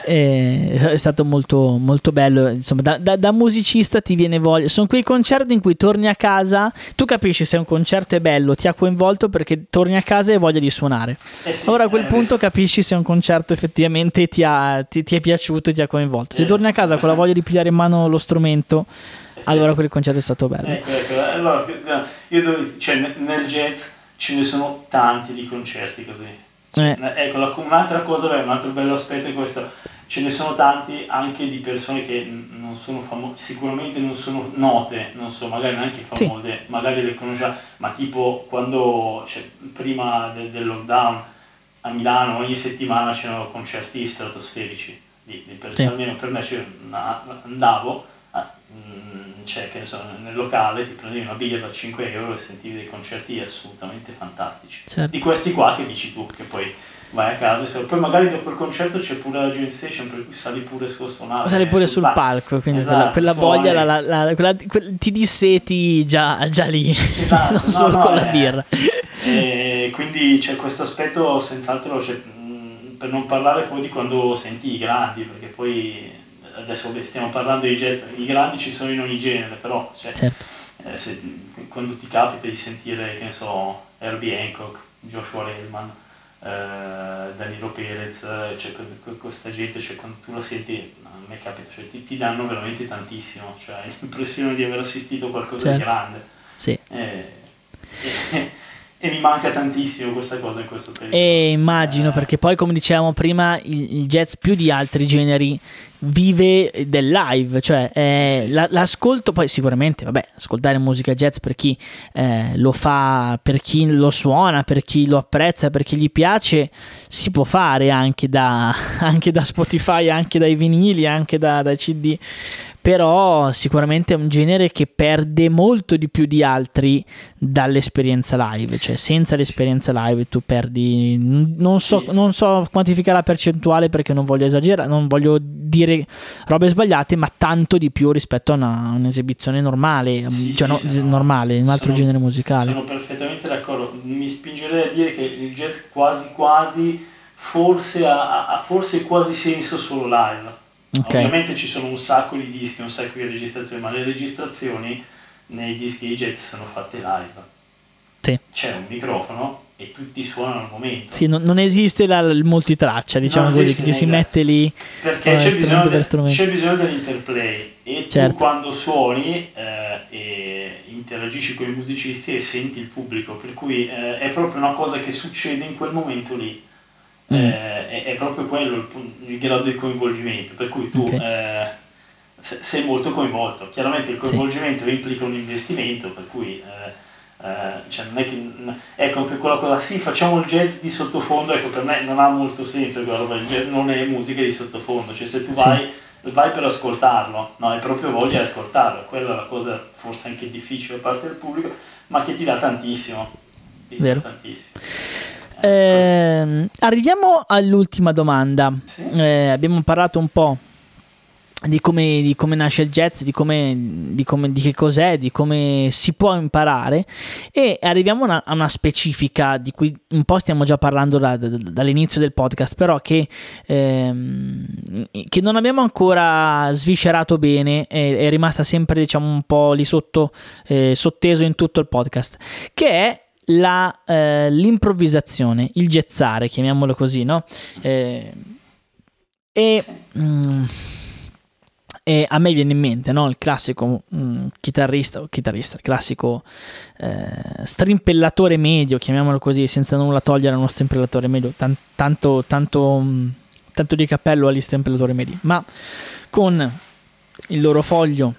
Eh. È stato molto, molto bello. Insomma, da, da, da, musicista ti viene voglia. Sono quei concerti in cui torni a casa, tu capisci se un concerto è bello, ti ha coinvolto perché torni a casa e hai voglia di suonare. Eh sì, allora a quel punto capisci se un concerto effettivamente ti, ha, ti, ti è piaciuto e ti ha coinvolto. Se torni a casa con la voglia di pigliare in mano lo strumento, allora quel concerto è stato bello. Ecco, ecco. Allora, io dove, cioè, nel jazz ce ne sono tanti di concerti così. Eh. Ecco, la, un'altra cosa, beh, un altro bello aspetto è questo, ce ne sono tanti anche di persone che non sono famose, sicuramente non sono note, non so, magari neanche famose, sì. magari le conosciamo, ma tipo quando, cioè, prima de, del lockdown a Milano ogni settimana c'erano concerti stratosferici, di, di per, sì. almeno per me cioè, andavo, Mm, cioè, che ne so, nel locale ti prendevi una birra a 5 euro e sentivi dei concerti assolutamente fantastici. Certo. Di questi qua che dici tu, che poi vai a casa e poi magari dopo il concerto c'è pure la Gen Station per cui sali pure su suonare. Sali pure sul, palco, quindi esatto, quella, quella voglia la, la, la, quella, quella, ti disseti già, già lì, esatto, non no, solo no, con eh, la birra. E quindi c'è questo aspetto senz'altro... Cioè, per non parlare poi di quando senti i grandi, perché poi adesso stiamo parlando di jazz, i grandi ci sono in ogni genere, però cioè, certo. eh, se, quando ti capita di sentire, che ne so, Herbie Hancock, Joshua Redman, eh, Danilo Perez, cioè, questa gente, cioè, quando tu la senti, a me capita, cioè, ti, ti, danno veramente tantissimo, cioè l'impressione di aver assistito a qualcosa certo. di grande. Sì. Eh, e, mi manca tantissimo questa cosa in questo periodo. E immagino, eh. perché poi come dicevamo prima, il, jazz più di altri generi vive del live, cioè eh, la, l'ascolto, poi sicuramente, vabbè, ascoltare musica jazz per chi eh, lo fa, per chi lo suona, per chi lo apprezza, per chi gli piace, si può fare anche da, anche da Spotify, anche dai vinili, anche da, dai CD però sicuramente è un genere che perde molto di più di altri dall'esperienza live, cioè senza l'esperienza live tu perdi, non so, non so quantificare la percentuale perché non voglio esagerare, non voglio dire robe sbagliate, ma tanto di più rispetto a una, un'esibizione normale, sì, cioè sì, no, sono, normale, un altro sono, genere musicale. Sono perfettamente d'accordo, mi spingerei a dire che il jazz quasi quasi forse ha, ha forse quasi senso solo live Okay. Ovviamente ci sono un sacco di dischi, un sacco di registrazioni, ma le registrazioni nei dischi di jazz sono fatte live. Sì. C'è un microfono e tutti suonano al momento. Sì, non, non esiste la, il multitraccia, diciamo così, che ci si mette lì perché c'è bisogno, de, c'è bisogno, dell'interplay e certo. tu quando suoni eh, e interagisci con i musicisti e senti il pubblico, per cui eh, è proprio una cosa che succede in quel momento lì. Mm. Eh, è, è, proprio quello il, il, grado di coinvolgimento, per cui tu okay. eh, sei molto coinvolto. Chiaramente il coinvolgimento sì. implica un investimento, per cui eh, eh, cioè non è che, ecco che quella cosa, sì, facciamo il jazz di sottofondo, ecco per me non ha molto senso quella roba, il jazz non è musica di sottofondo, cioè se tu vai, sì. vai per ascoltarlo, no? hai proprio voglia di ascoltarlo, quella è la cosa forse anche difficile da parte del pubblico, ma che ti dà tantissimo. Ti Vero. dà tantissimo. Eh, arriviamo all'ultima domanda. Eh, abbiamo parlato un po' di come, di come nasce il jazz, di, come, di, come, di, che cos'è, di come si può imparare e arriviamo una, a una specifica di cui un po' stiamo già parlando da, da, dall'inizio del podcast, però che, ehm, che, non abbiamo ancora sviscerato bene, è, è rimasta sempre diciamo un po' lì sotto, eh, sotteso in tutto il podcast, che è la, eh, l'improvvisazione, il gezzare, chiamiamolo così, no? Eh, e, mm, e, a me viene in mente no? il classico mm, chitarrista, o chitarrista, il classico eh, strimpellatore medio, chiamiamolo così, senza nulla togliere uno strimpellatore medio, tan- tanto, tanto, mm, tanto di cappello agli strimpellatori medi, ma con il loro foglio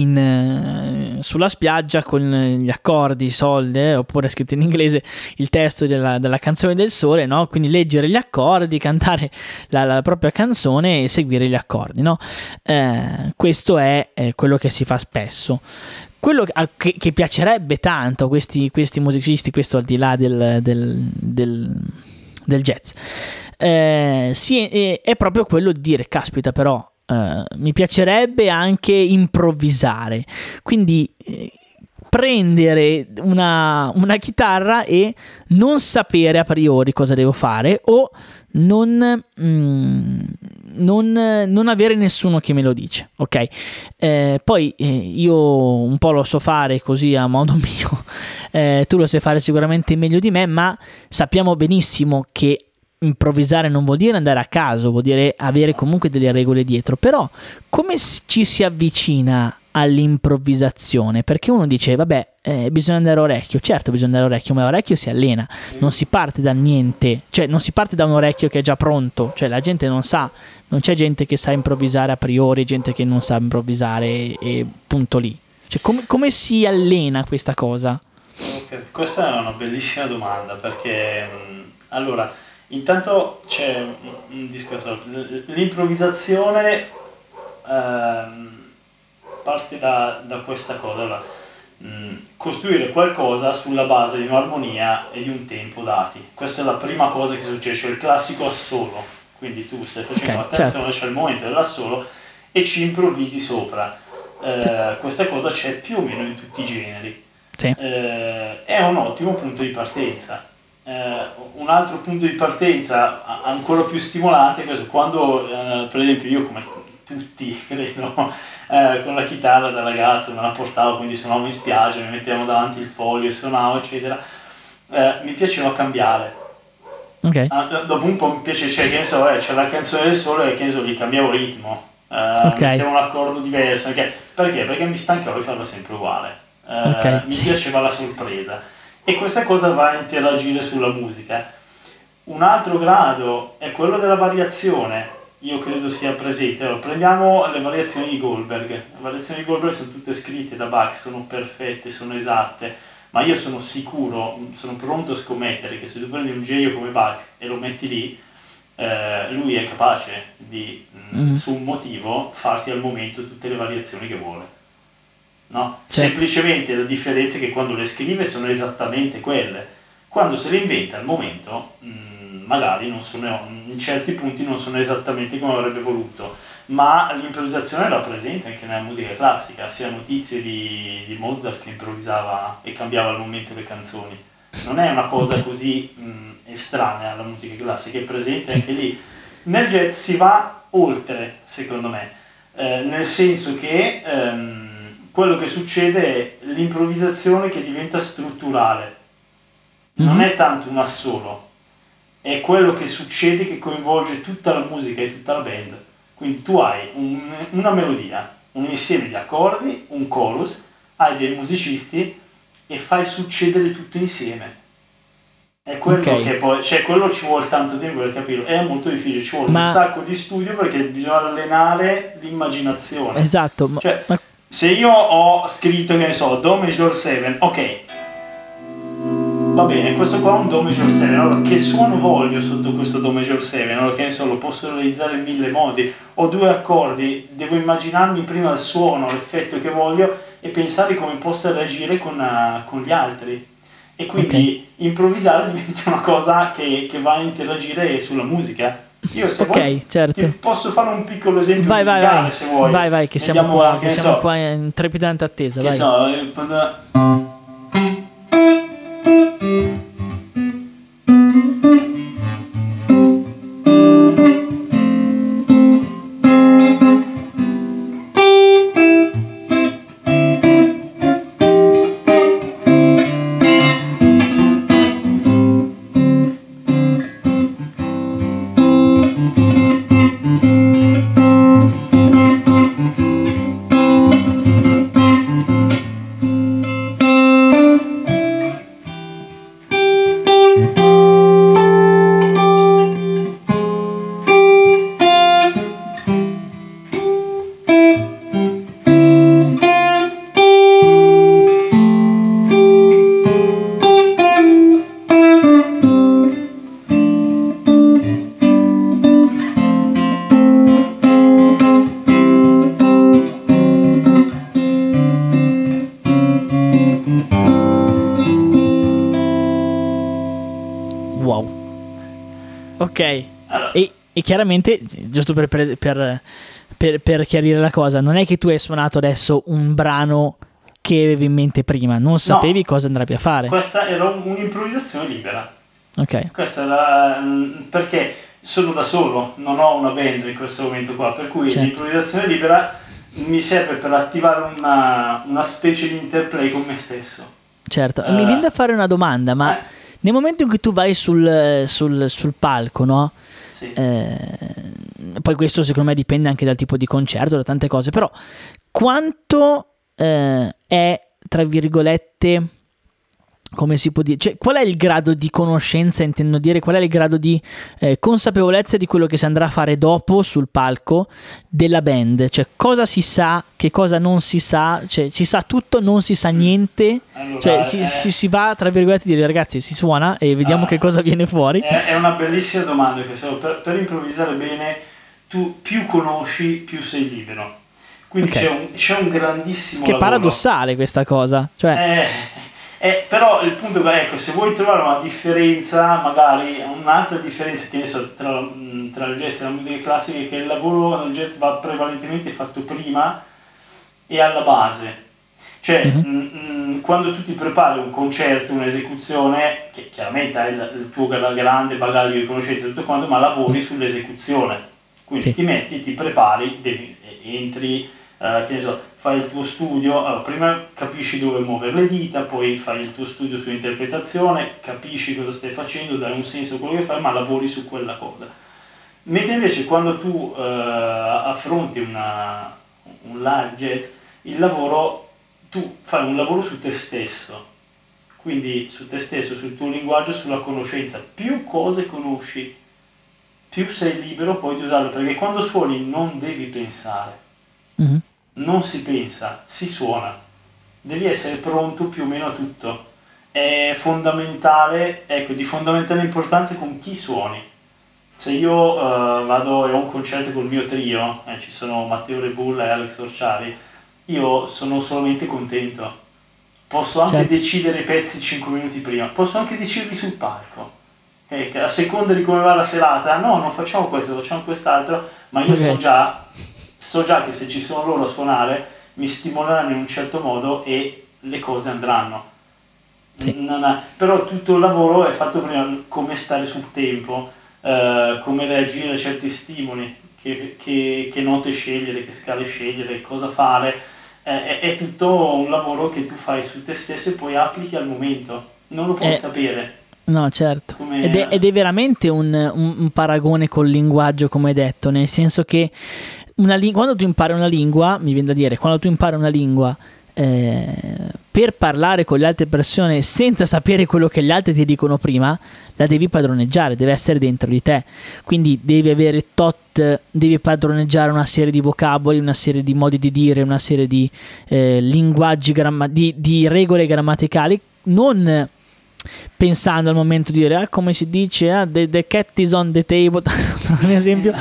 in, eh, sulla spiaggia con gli accordi, i soldi, eh, oppure scritto in inglese il testo della, della canzone del sole, no? quindi leggere gli accordi, cantare la, la propria canzone e seguire gli accordi. No? Eh, questo è quello che si fa spesso. Quello che, che piacerebbe tanto a questi, questi, musicisti, questo al di là del, del, del, del jazz, eh, sì, è, è proprio quello di dire, caspita però, Uh, mi piacerebbe anche improvvisare, quindi eh, prendere una, una, chitarra e non sapere a priori cosa devo fare o non, mm, non, non avere nessuno che me lo dice, ok? Eh, poi eh, io un po' lo so fare così a modo mio, eh, tu lo sai fare sicuramente meglio di me, ma sappiamo benissimo che improvvisare non vuol dire andare a caso, vuol dire avere comunque delle regole dietro, però come ci si avvicina all'improvvisazione? Perché uno dice, vabbè, eh, bisogna andare a orecchio, certo bisogna andare a orecchio, ma l'orecchio si allena, non si parte da niente, cioè non si parte da un orecchio che è già pronto, cioè la gente non sa, non c'è gente che sa improvvisare a priori, gente che non sa improvvisare e, e punto lì. Cioè, com- come si allena questa cosa? Okay. Questa è una bellissima domanda perché allora Intanto c'è un discorso, l'improvvisazione ehm, parte da, da, questa cosa, allora, mh, costruire qualcosa sulla base di un'armonia e di un tempo dati. Questa è la prima cosa che succede, cioè il classico assolo, quindi tu stai facendo okay, canzone, certo. c'è il momento dell'assolo e ci improvvisi sopra. Eh, sì. Questa cosa c'è più o meno in tutti i generi. Sì. Eh, è un ottimo punto di partenza eh, un altro punto di partenza ancora più stimolante è questo, quando eh, per esempio io come tutti credo eh, con la chitarra da ragazzo me la portavo quindi suonavo in spiaggia mi mettevo davanti il foglio suonavo eccetera eh, mi piaceva cambiare okay. ah, dopo un po' mi piace cioè, che ne so, eh, c'è la canzone del sole e che ne so, gli cambiavo ritmo eh, okay. mettevo un accordo diverso perché? perché? perché mi stancavo di farlo sempre uguale eh, okay, mi sì. piaceva la sorpresa e questa cosa va a interagire sulla musica un altro grado è quello della variazione io credo sia presente. Allora, prendiamo le variazioni di Goldberg. Le variazioni di Goldberg sono tutte scritte da Bach, sono perfette, sono esatte, ma io sono sicuro, sono pronto a scommettere che se tu prendi un genio come Bach e lo metti lì, eh, lui è capace di, mm. su un motivo, farti al momento tutte le variazioni che vuole. No? Certo. Semplicemente la differenza è che quando le scrive sono esattamente quelle. Quando se le inventa al momento... Mm, magari non sono, in certi punti non sono esattamente come avrebbe voluto, ma l'improvvisazione era presente anche nella musica classica, sia notizie di, di Mozart che improvvisava e cambiava al momento le canzoni. Non è una cosa così mh, estranea alla musica classica, è presente anche lì. Nel jazz si va oltre, secondo me, eh, nel senso che ehm, quello che succede è l'improvvisazione che diventa strutturale. Non mm-hmm. è tanto un assolo, è quello che succede che coinvolge tutta la musica e tutta la band. Quindi tu hai un, una melodia, un insieme di accordi, un chorus, hai dei musicisti e fai succedere tutto insieme. È quello okay. che poi, cioè quello ci vuole tanto tempo per capirlo, è molto difficile, ci vuole ma... un sacco di studio perché bisogna allenare l'immaginazione. Esatto. Cioè, ma... se io ho scritto, che ne so, Do major 7, ok, va bene, questo qua è un Do major 7, allora che suono voglio sotto questo Do major 7? Allora che ne so, lo posso realizzare in mille modi, ho due accordi, devo immaginarmi prima il suono, l'effetto che voglio e pensare come possa reagire con, uh, con gli altri. E quindi okay. improvvisare diventa una cosa che, che va a interagire sulla musica. Io se ok, vuoi, certo. posso fare un piccolo esempio vai, vai, vai. se vuoi. Vai, vai, che siamo qua, che siamo so, qua in trepidante attesa. Che vai. so, chiaramente, giusto per, per, per, per, chiarire la cosa, non è che tu hai suonato adesso un brano che avevi in mente prima, non sapevi no, cosa andrebbe a fare. Questa era un'improvvisazione libera. Ok. Questa era perché sono da solo, non ho una band in questo momento qua, per cui certo. l'improvvisazione libera mi serve per attivare una, una specie di interplay con me stesso. Certo, uh, mi viene da fare una domanda, ma eh. nel momento in cui tu vai sul, sul, sul palco, no? Eh, poi questo secondo me dipende anche dal tipo di concerto, da tante cose, però quanto eh, è, tra virgolette, come si può dire, cioè, qual è il grado di conoscenza, intendo dire, qual è il grado di eh, consapevolezza di quello che si andrà a fare dopo sul palco della band? Cioè, cosa si sa, che cosa non si sa, cioè, si sa tutto, non si sa niente, allora, cioè, si, si, si, va, tra virgolette, a dire ragazzi, si suona e vediamo ah, che cosa viene fuori. È, è una bellissima domanda, per, per, improvvisare bene, tu più conosci, più sei libero. Quindi okay. c'è, un, c'è, un, grandissimo... Che lavoro. paradossale questa cosa, cioè... Eh, eh, però il punto è ecco, se vuoi trovare una differenza, magari un'altra differenza che ne so, tra, mm, tra il jazz e la musica classica è che il lavoro nel jazz va prevalentemente fatto prima e alla base. Cioè, mm-hmm. mh, mm, quando tu ti prepari un concerto, un'esecuzione, che chiaramente hai il, il tuo grande bagaglio di conoscenze e tutto quanto, ma lavori sull'esecuzione. Quindi sì. ti metti, ti prepari, devi, entri, eh, che ne so, fai il tuo studio, allora, prima capisci dove muovere le dita, poi fai il tuo studio sull'interpretazione, capisci cosa stai facendo, dai un senso a quello che fai, ma lavori su quella cosa. Mentre invece quando tu eh, affronti una, un live jazz, il lavoro tu fai un lavoro su te stesso, quindi su te stesso, sul tuo linguaggio, sulla conoscenza. Più cose conosci, più sei libero poi di usarlo, perché quando suoni non devi pensare, mm-hmm. non si pensa, si suona. Devi essere pronto più o meno a tutto. È fondamentale, ecco, di fondamentale importanza con chi suoni. Se io uh, vado e ho un concerto col mio trio, eh, ci sono Matteo Rebulla e Alex Orciari, io sono solamente contento. Posso anche certo. decidere i pezzi 5 minuti prima, posso anche deciderli sul palco. Okay? a seconda di come va la serata, no, non facciamo questo, facciamo quest'altro, ma io okay. so, già, so già che se ci sono loro a suonare mi stimoleranno in un certo modo e le cose andranno. Sì. Ha, però tutto il lavoro è fatto prima come stare sul tempo, eh, come reagire a certi stimoli, che, che, che note scegliere, che scale scegliere, cosa fare è, è, tutto un lavoro che tu fai su te stesso e poi applichi al momento. Non lo puoi eh, sapere. No, certo. Ed è, ed è, veramente un, un, un, paragone col linguaggio, come hai detto, nel senso che una, quando tu impari una lingua, mi viene da dire, quando tu impari una lingua eh, per parlare con le altre persone senza sapere quello che gli altri ti dicono prima, la devi padroneggiare, deve essere dentro di te. Quindi devi avere tot, devi padroneggiare una serie di vocaboli, una serie di modi di dire, una serie di eh, linguaggi, gramma- di, di regole grammaticali, non pensando al momento di dire ah, come si dice ah, the, the cat is on the table un esempio.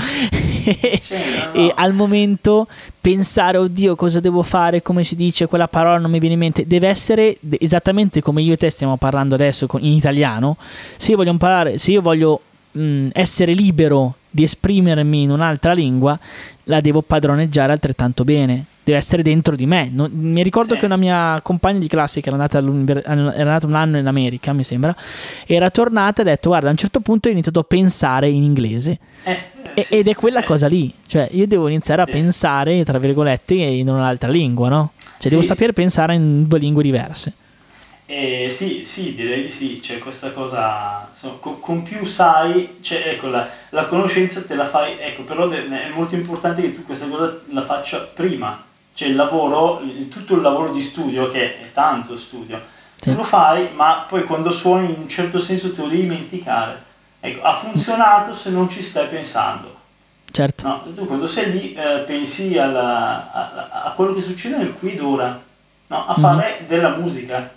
E al momento pensare oddio cosa devo fare? Come si dice? Quella parola non mi viene in mente. Deve essere esattamente come io e te stiamo parlando adesso in italiano. Se io voglio imparare se io voglio mh, essere libero di esprimermi in un'altra lingua la devo padroneggiare altrettanto bene deve essere dentro di me. Non, mi ricordo sì. che una mia compagna di classe che era andata, era andata, un anno in America, mi sembra, era tornata e ha detto: Guarda, a un certo punto ho iniziato a pensare in inglese. Eh, sì. Ed è quella cosa lì, cioè io devo iniziare a pensare, tra virgolette, in un'altra lingua, no? Cioè devo sapere pensare in due lingue diverse. Eh, sì, sì, direi di sì, c'è questa cosa, insomma, con, con, più sai, cioè, ecco, la, la, conoscenza te la fai, ecco, però è molto importante che tu questa cosa la faccia prima, cioè il lavoro, tutto il lavoro di studio, che è tanto studio, sì. lo fai, ma poi quando suoni in un certo senso te lo devi dimenticare. Ecco, ha funzionato se non ci stai pensando. Certo. No, tu quando sei lì eh, pensi alla, a, a, quello che succede nel qui ed ora, no? a fare mm. della musica,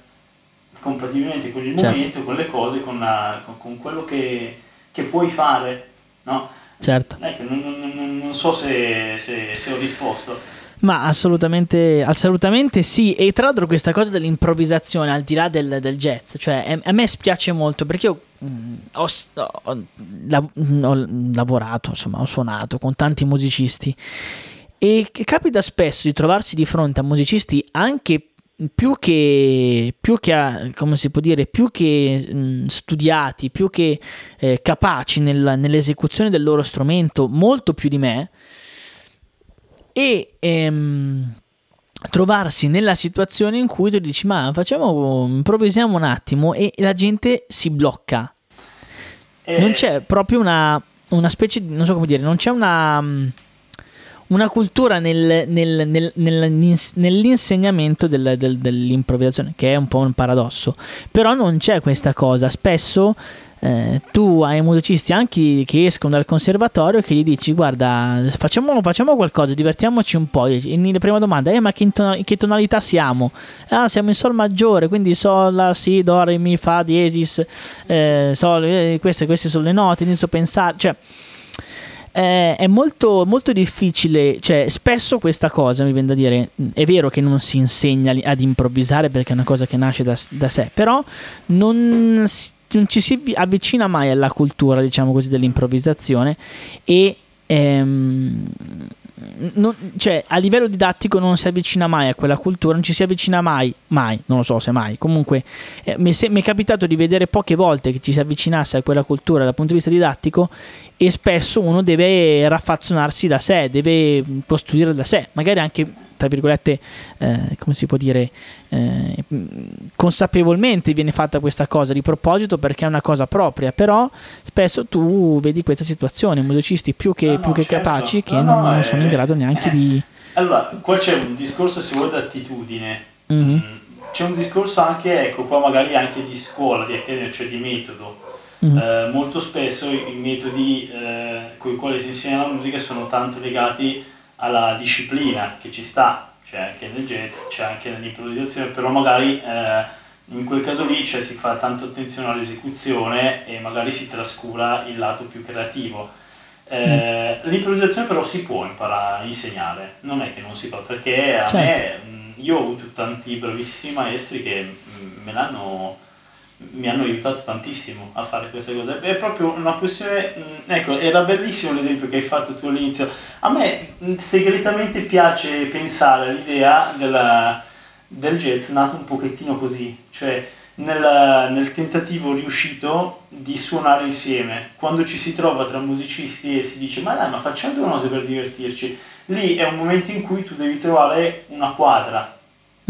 compatibilmente con il certo. momento, con le cose, con, la, con, con quello che, che, puoi fare. No? Certo. Ecco, non, non, non so se, se, se ho risposto. Ma assolutamente, assolutamente sì. E tra l'altro questa cosa dell'improvvisazione, al di là del, del jazz, cioè a me spiace molto perché io mh, mm, ho, ho, ho, lavorato, insomma, ho suonato con tanti musicisti e capita spesso di trovarsi di fronte a musicisti anche più che, più che come si può dire, più che mh, studiati, più che eh, capaci nel, nell'esecuzione del loro strumento, molto più di me e ehm, trovarsi nella situazione in cui tu dici ma facciamo improvvisiamo un attimo e la gente si blocca eh. non c'è proprio una, una specie di non so come dire non c'è una una cultura nel, nel, nel, nell'insegnamento del, del, dell'improvvisazione, che è un po' un paradosso. Però non c'è questa cosa. Spesso eh, tu hai musicisti anche che escono dal conservatorio che gli dici guarda facciamo, facciamo qualcosa divertiamoci un po' e la prima domanda è eh, ma che, in che tonalità siamo? ah siamo in sol maggiore quindi sol, la, si, do, re, mi, fa, diesis eh, sol, eh, queste, queste sono le note inizio a pensare cioè eh, è molto, molto difficile, cioè spesso questa cosa mi viene da dire, è vero che non si insegna ad improvvisare perché è una cosa che nasce da, da sé, però non, non, ci si avvicina mai alla cultura, diciamo così, dell'improvvisazione e ehm, non, cioè, a livello didattico non si avvicina mai a quella cultura, non ci si avvicina mai, mai, non lo so se mai. Comunque, eh, mi, è, mi, è, capitato di vedere poche volte che ci si avvicinasse a quella cultura dal punto di vista didattico e spesso uno deve raffazzonarsi da sé, deve costruire da sé, magari anche tra virgolette, eh, come si può dire, eh, consapevolmente viene fatta questa cosa di proposito perché è una cosa propria, però spesso tu vedi questa situazione, musicisti più che, no, più che certo. capaci che no, non, non sono in grado neanche di... Allora, qua c'è un discorso, se vuoi, d'attitudine. Mm-hmm. C'è un discorso anche, ecco, qua magari anche di scuola, di accademia, cioè di metodo. Mm-hmm. Eh, molto spesso i metodi eh, con i quali si insegna la musica sono tanto legati alla disciplina che ci sta, c'è anche nel jazz, c'è anche nell'improvvisazione, però magari eh, in quel caso lì cioè, si fa tanto attenzione all'esecuzione e magari si trascura il lato più creativo. Eh, mm. L'improvvisazione però si può imparare a insegnare, non è che non si fa, perché a certo. me, io ho avuto tanti bravissimi maestri che me l'hanno mi hanno aiutato tantissimo a fare queste cose. È proprio una questione, mm, ecco, era bellissimo l'esempio che hai fatto tu all'inizio. A me mm, segretamente piace pensare all'idea della, del jazz nato un pochettino così, cioè nel, nel, tentativo riuscito di suonare insieme. Quando ci si trova tra musicisti e si dice ma dai, ma facciamo due note per divertirci. Lì è un momento in cui tu devi trovare una quadra,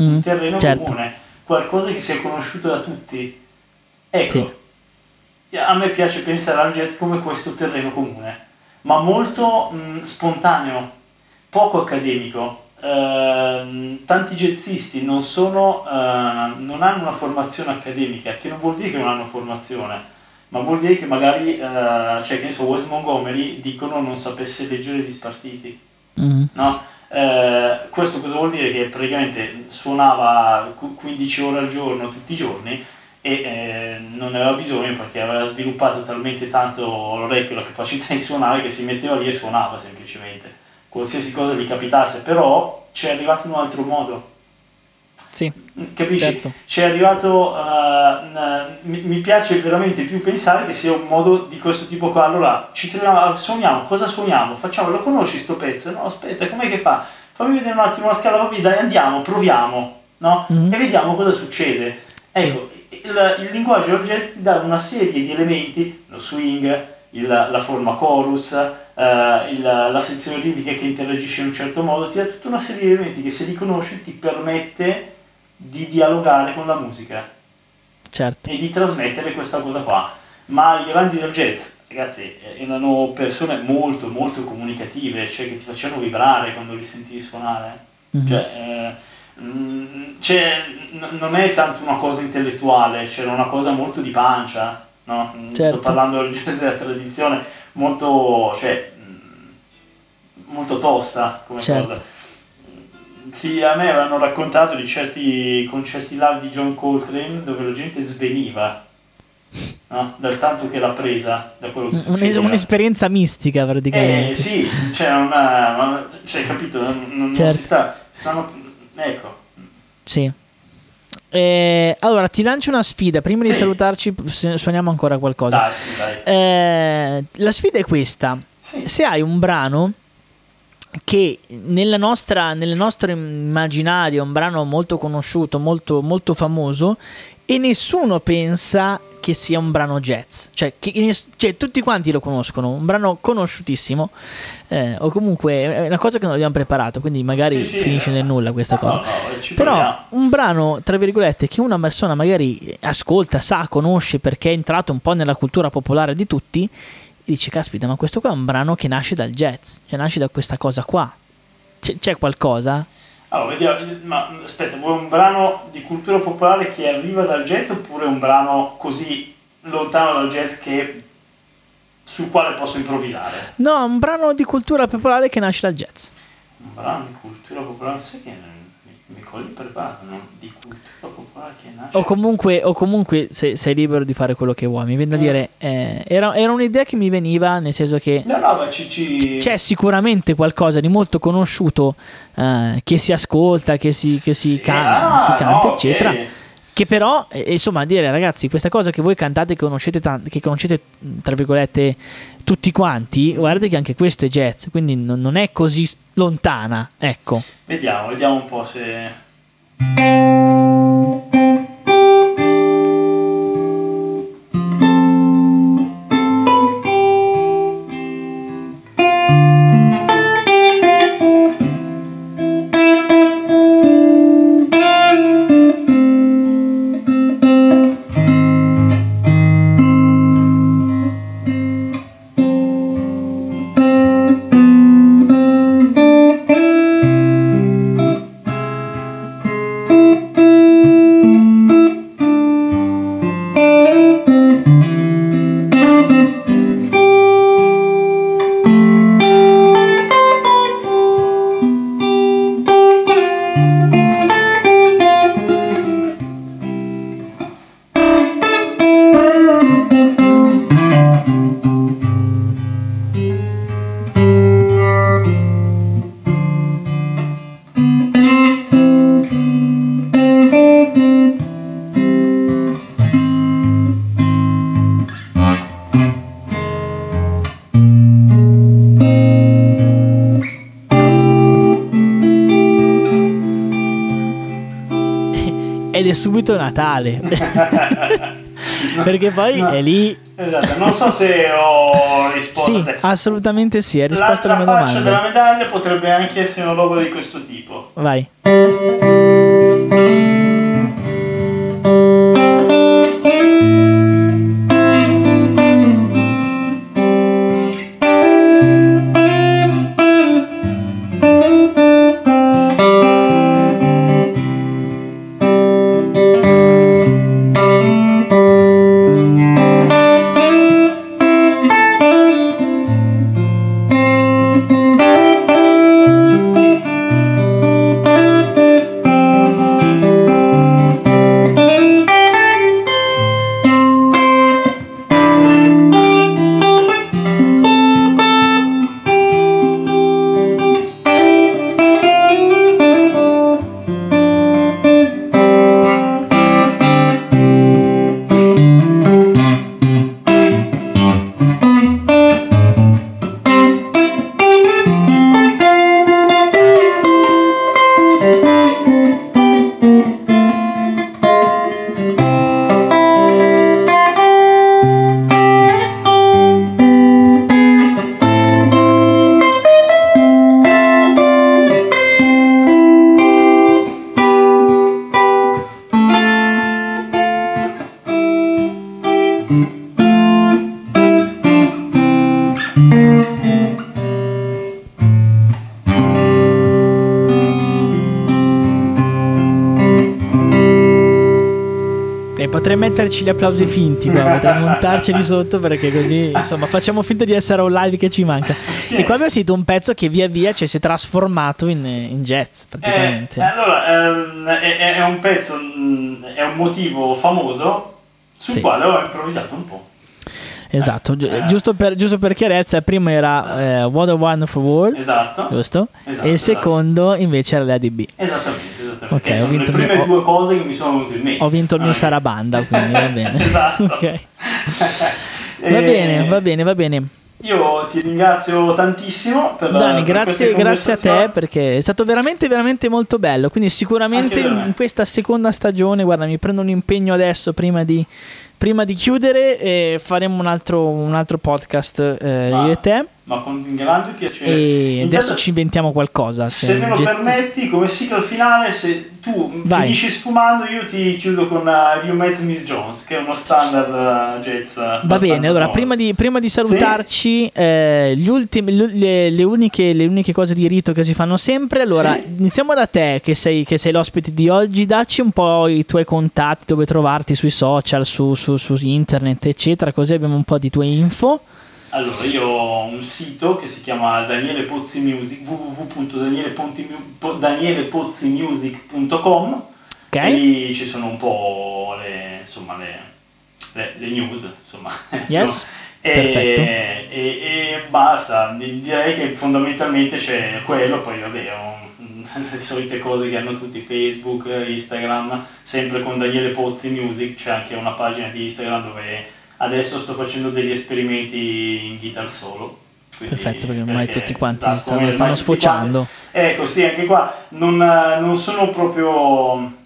mm, un terreno certo. comune, qualcosa che sia conosciuto da tutti Ecco, sì. a me piace pensare al jazz come questo terreno comune, ma molto mh, spontaneo, poco accademico. Uh, tanti jazzisti non, sono, uh, non hanno una formazione accademica, che non vuol dire che non hanno formazione, ma vuol dire che magari, uh, cioè che ne so, Wes Montgomery dicono non sapesse leggere gli spartiti. Mm-hmm. No? Questo cosa vuol dire? Che praticamente suonava 15 ore al giorno tutti i giorni e eh, non ne aveva bisogno perché aveva sviluppato talmente tanto l'orecchio, la capacità di suonare che si metteva lì e suonava semplicemente, qualsiasi cosa gli capitasse, però ci è arrivato in un altro modo. Sì, capisci? Certo. Ci è arrivato, uh, mi, mi, piace veramente più pensare che sia un modo di questo tipo qua. Allora, ci troviamo, suoniamo, cosa suoniamo? Facciamo, lo conosci sto pezzo? No, aspetta, com'è che fa? Fammi vedere un attimo la scala, vabbè, dai, andiamo, proviamo, no? Mm-hmm. E vediamo cosa succede. Ecco, sì il, il linguaggio del jazz ti dà una serie di elementi, lo swing, il, la forma chorus, eh, il, la sezione ritmica che interagisce in un certo modo, ti dà tutta una serie di elementi che se li conosci ti permette di dialogare con la musica certo. e di trasmettere questa cosa qua. Ma i grandi del jazz, ragazzi, erano persone molto molto comunicative, cioè che ti facevano vibrare quando li sentivi suonare. Mm-hmm. Cioè, eh, Mm, cioè, non è tanto una cosa intellettuale, c'era una cosa molto di pancia, no? Mm, certo. Sto parlando della tradizione molto, cioè, mm, molto tosta come certo. cosa. Sì, a me avevano raccontato di certi concerti live di John Coltrane dove la gente sveniva no? dal tanto che l'ha presa da quello che succedeva. Un'esperienza mistica praticamente. Eh, sì, cioè, una, cioè capito, non, non certo. si sta, stanno Ecco. Sì. Eh, allora, ti lancio una sfida. Prima sì. di salutarci, suoniamo ancora qualcosa. Dai, dai. Eh, la sfida è questa: sì. se hai un brano che nella nostra, nel nostro immaginario è un brano molto conosciuto, molto, molto famoso, e nessuno pensa che sia un brano jazz, cioè, che, cioè tutti quanti lo conoscono, un brano conosciutissimo, eh, o comunque è una cosa che non abbiamo preparato, quindi magari sì, finisce sì, nel nulla questa no, cosa. No, Però proviamo. un brano, tra virgolette, che una persona magari ascolta, sa, conosce perché è entrato un po' nella cultura popolare di tutti, e dice, caspita, ma questo qua è un brano che nasce dal jazz, cioè nasce da questa cosa qua. C- c'è qualcosa? Allora, vediamo, ma aspetta, vuoi un brano di cultura popolare che arriva dal jazz oppure un brano così lontano dal jazz che, sul quale posso improvvisare? No, un brano di cultura popolare che nasce dal jazz. Un brano di cultura popolare, sai che preparato, no? di cultura popolare che nasce. O comunque, o comunque se, sei libero di fare quello che vuoi. Mi viene da eh. dire, eh, era, era, un'idea che mi veniva, nel senso che no, no, ci, ci... c'è sicuramente qualcosa di molto conosciuto eh, che si ascolta, che si, che si, can- ah, si canta, no, eccetera. Okay Che però, eh, insomma, dire ragazzi, questa cosa che voi cantate, che conoscete, che conoscete tra virgolette, tutti quanti, guardate che anche questo è jazz, quindi non è così lontana, ecco. Vediamo, vediamo un po' se... subito Natale. Perché poi no. è lì. Esatto, non so se ho risposto sì, a te. Assolutamente sì, hai risposto alla mia domanda. La della medaglia potrebbe anche essere una roba di questo tipo. Vai. Gli applausi finti qua, potrei montarceli sotto perché così insomma facciamo finta di essere un live che ci manca. E qua abbiamo sentito un pezzo che via via cioè, si è trasformato in, in jazz praticamente. Eh, allora, ehm, è, è, un pezzo, mm, è un motivo famoso sul sì. quale ho improvvisato un po'. Esatto, eh. giusto, per, giusto, per, chiarezza, il primo era eh, What a Wonderful World, esatto. giusto? Esatto, e il secondo invece era l'ADB. Esattamente. Ok, ho vinto le prime mio, due cose che mi sono venute in mente. Ho vinto il mio ah, Sarabanda, quindi va bene. esatto. Va bene, va bene, va bene. Io ti ringrazio tantissimo per la, Dani, grazie, grazie a te perché è stato veramente, veramente molto bello. Quindi, sicuramente in questa seconda stagione, guarda, mi prendo un impegno adesso prima di, prima di chiudere e faremo un altro, un altro podcast eh, io e te ma con grande piacere. E Intanto, adesso ci inventiamo qualcosa. Se, se me lo get... permetti, come sigla finale, se tu Vai. finisci sfumando, io ti chiudo con uh, You Met Miss Jones, che è uno standard uh, jazz. Va bene, allora prima di, prima di, salutarci, sì. eh, gli ultimi, le, le, uniche, le, uniche, cose di rito che si fanno sempre. Allora, sì. iniziamo da te, che sei, che sei, l'ospite di oggi. Dacci un po' i tuoi contatti, dove trovarti sui social, su, su, su internet, eccetera, così abbiamo un po' di tue info. Allora, io ho un sito che si chiama Daniele Pozzi Music, www.danielepozzimusic.com okay. e lì ci sono un po' le, insomma, le, le, le news, insomma. Yes. e, e, e, basta, direi che fondamentalmente c'è quello, poi vabbè, ho le solite cose che hanno tutti Facebook, Instagram, sempre con Daniele Pozzi Music, c'è anche una pagina di Instagram dove adesso sto facendo degli esperimenti in guitar solo. Perfetto, perché ormai perché, tutti quanti esatto, stanno, stanno sfociando. Ecco, sì, anche qua non, non sono proprio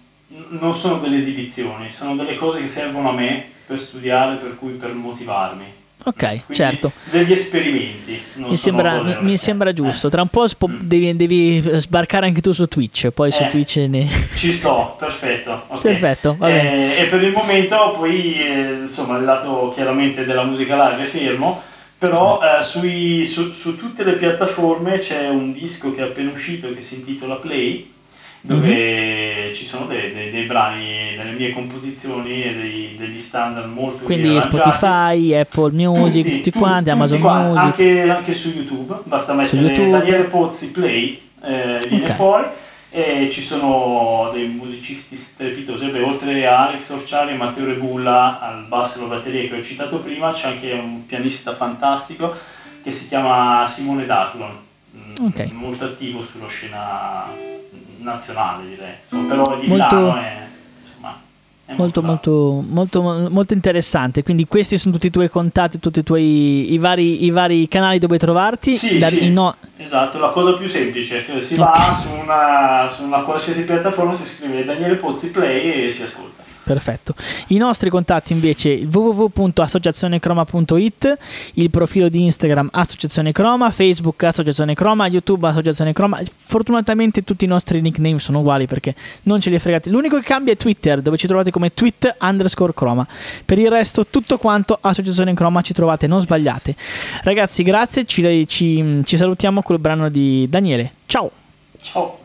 non sono delle esibizioni, sono delle cose che servono a me per studiare, per cui per motivarmi. Ok, Quindi certo. Degli esperimenti. Mi sembra, mi, mi sembra, giusto. Tra un po' spo- mm. devi, devi, sbarcare anche tu su Twitch. Poi eh, su Twitch ne. Ci sto, perfetto. Okay. Perfetto, va bene. Eh, e per il momento, poi, eh, insomma, il lato chiaramente della musica live è fermo. Però eh, sui, su, su tutte le piattaforme c'è un disco che è appena uscito che si intitola Play dove mm-hmm. ci sono dei, dei, dei, brani delle mie composizioni e dei, degli standard molto quindi Spotify, Apple Music, tutti, tutti quanti, Amazon tutti Music anche, anche, su YouTube basta mettere YouTube. Daniele Pozzi Play eh, viene okay. fuori e ci sono dei musicisti strepitosi Beh, oltre a Alex Orciari e Matteo Rebulla al basso e alla batteria che ho citato prima c'è anche un pianista fantastico che si chiama Simone Daclon mm, okay. molto attivo sulla scena nazionale direi, insomma, però di molto... Milano è, insomma, è molto, molto, molto, molto, interessante. Quindi questi sono tutti i tuoi contatti, tutti i tuoi i vari, i vari canali dove trovarti. Sì, da, sì. No... esatto, la cosa più semplice, si, si okay. va su una, su una qualsiasi piattaforma, si scrive Daniele Pozzi Play e si ascolta. Perfetto. I nostri contatti invece www.associazionecroma.it, il profilo di Instagram Associazione Croma, Facebook Associazione Croma, YouTube Associazione Croma. Fortunatamente tutti i nostri nickname sono uguali perché non ce li fregate. L'unico che cambia è Twitter, dove ci trovate come tweet underscore Croma. Per il resto tutto quanto Associazione Croma ci trovate, non sbagliate. Ragazzi, grazie, ci, ci, ci salutiamo col brano di Daniele. Ciao! Ciao!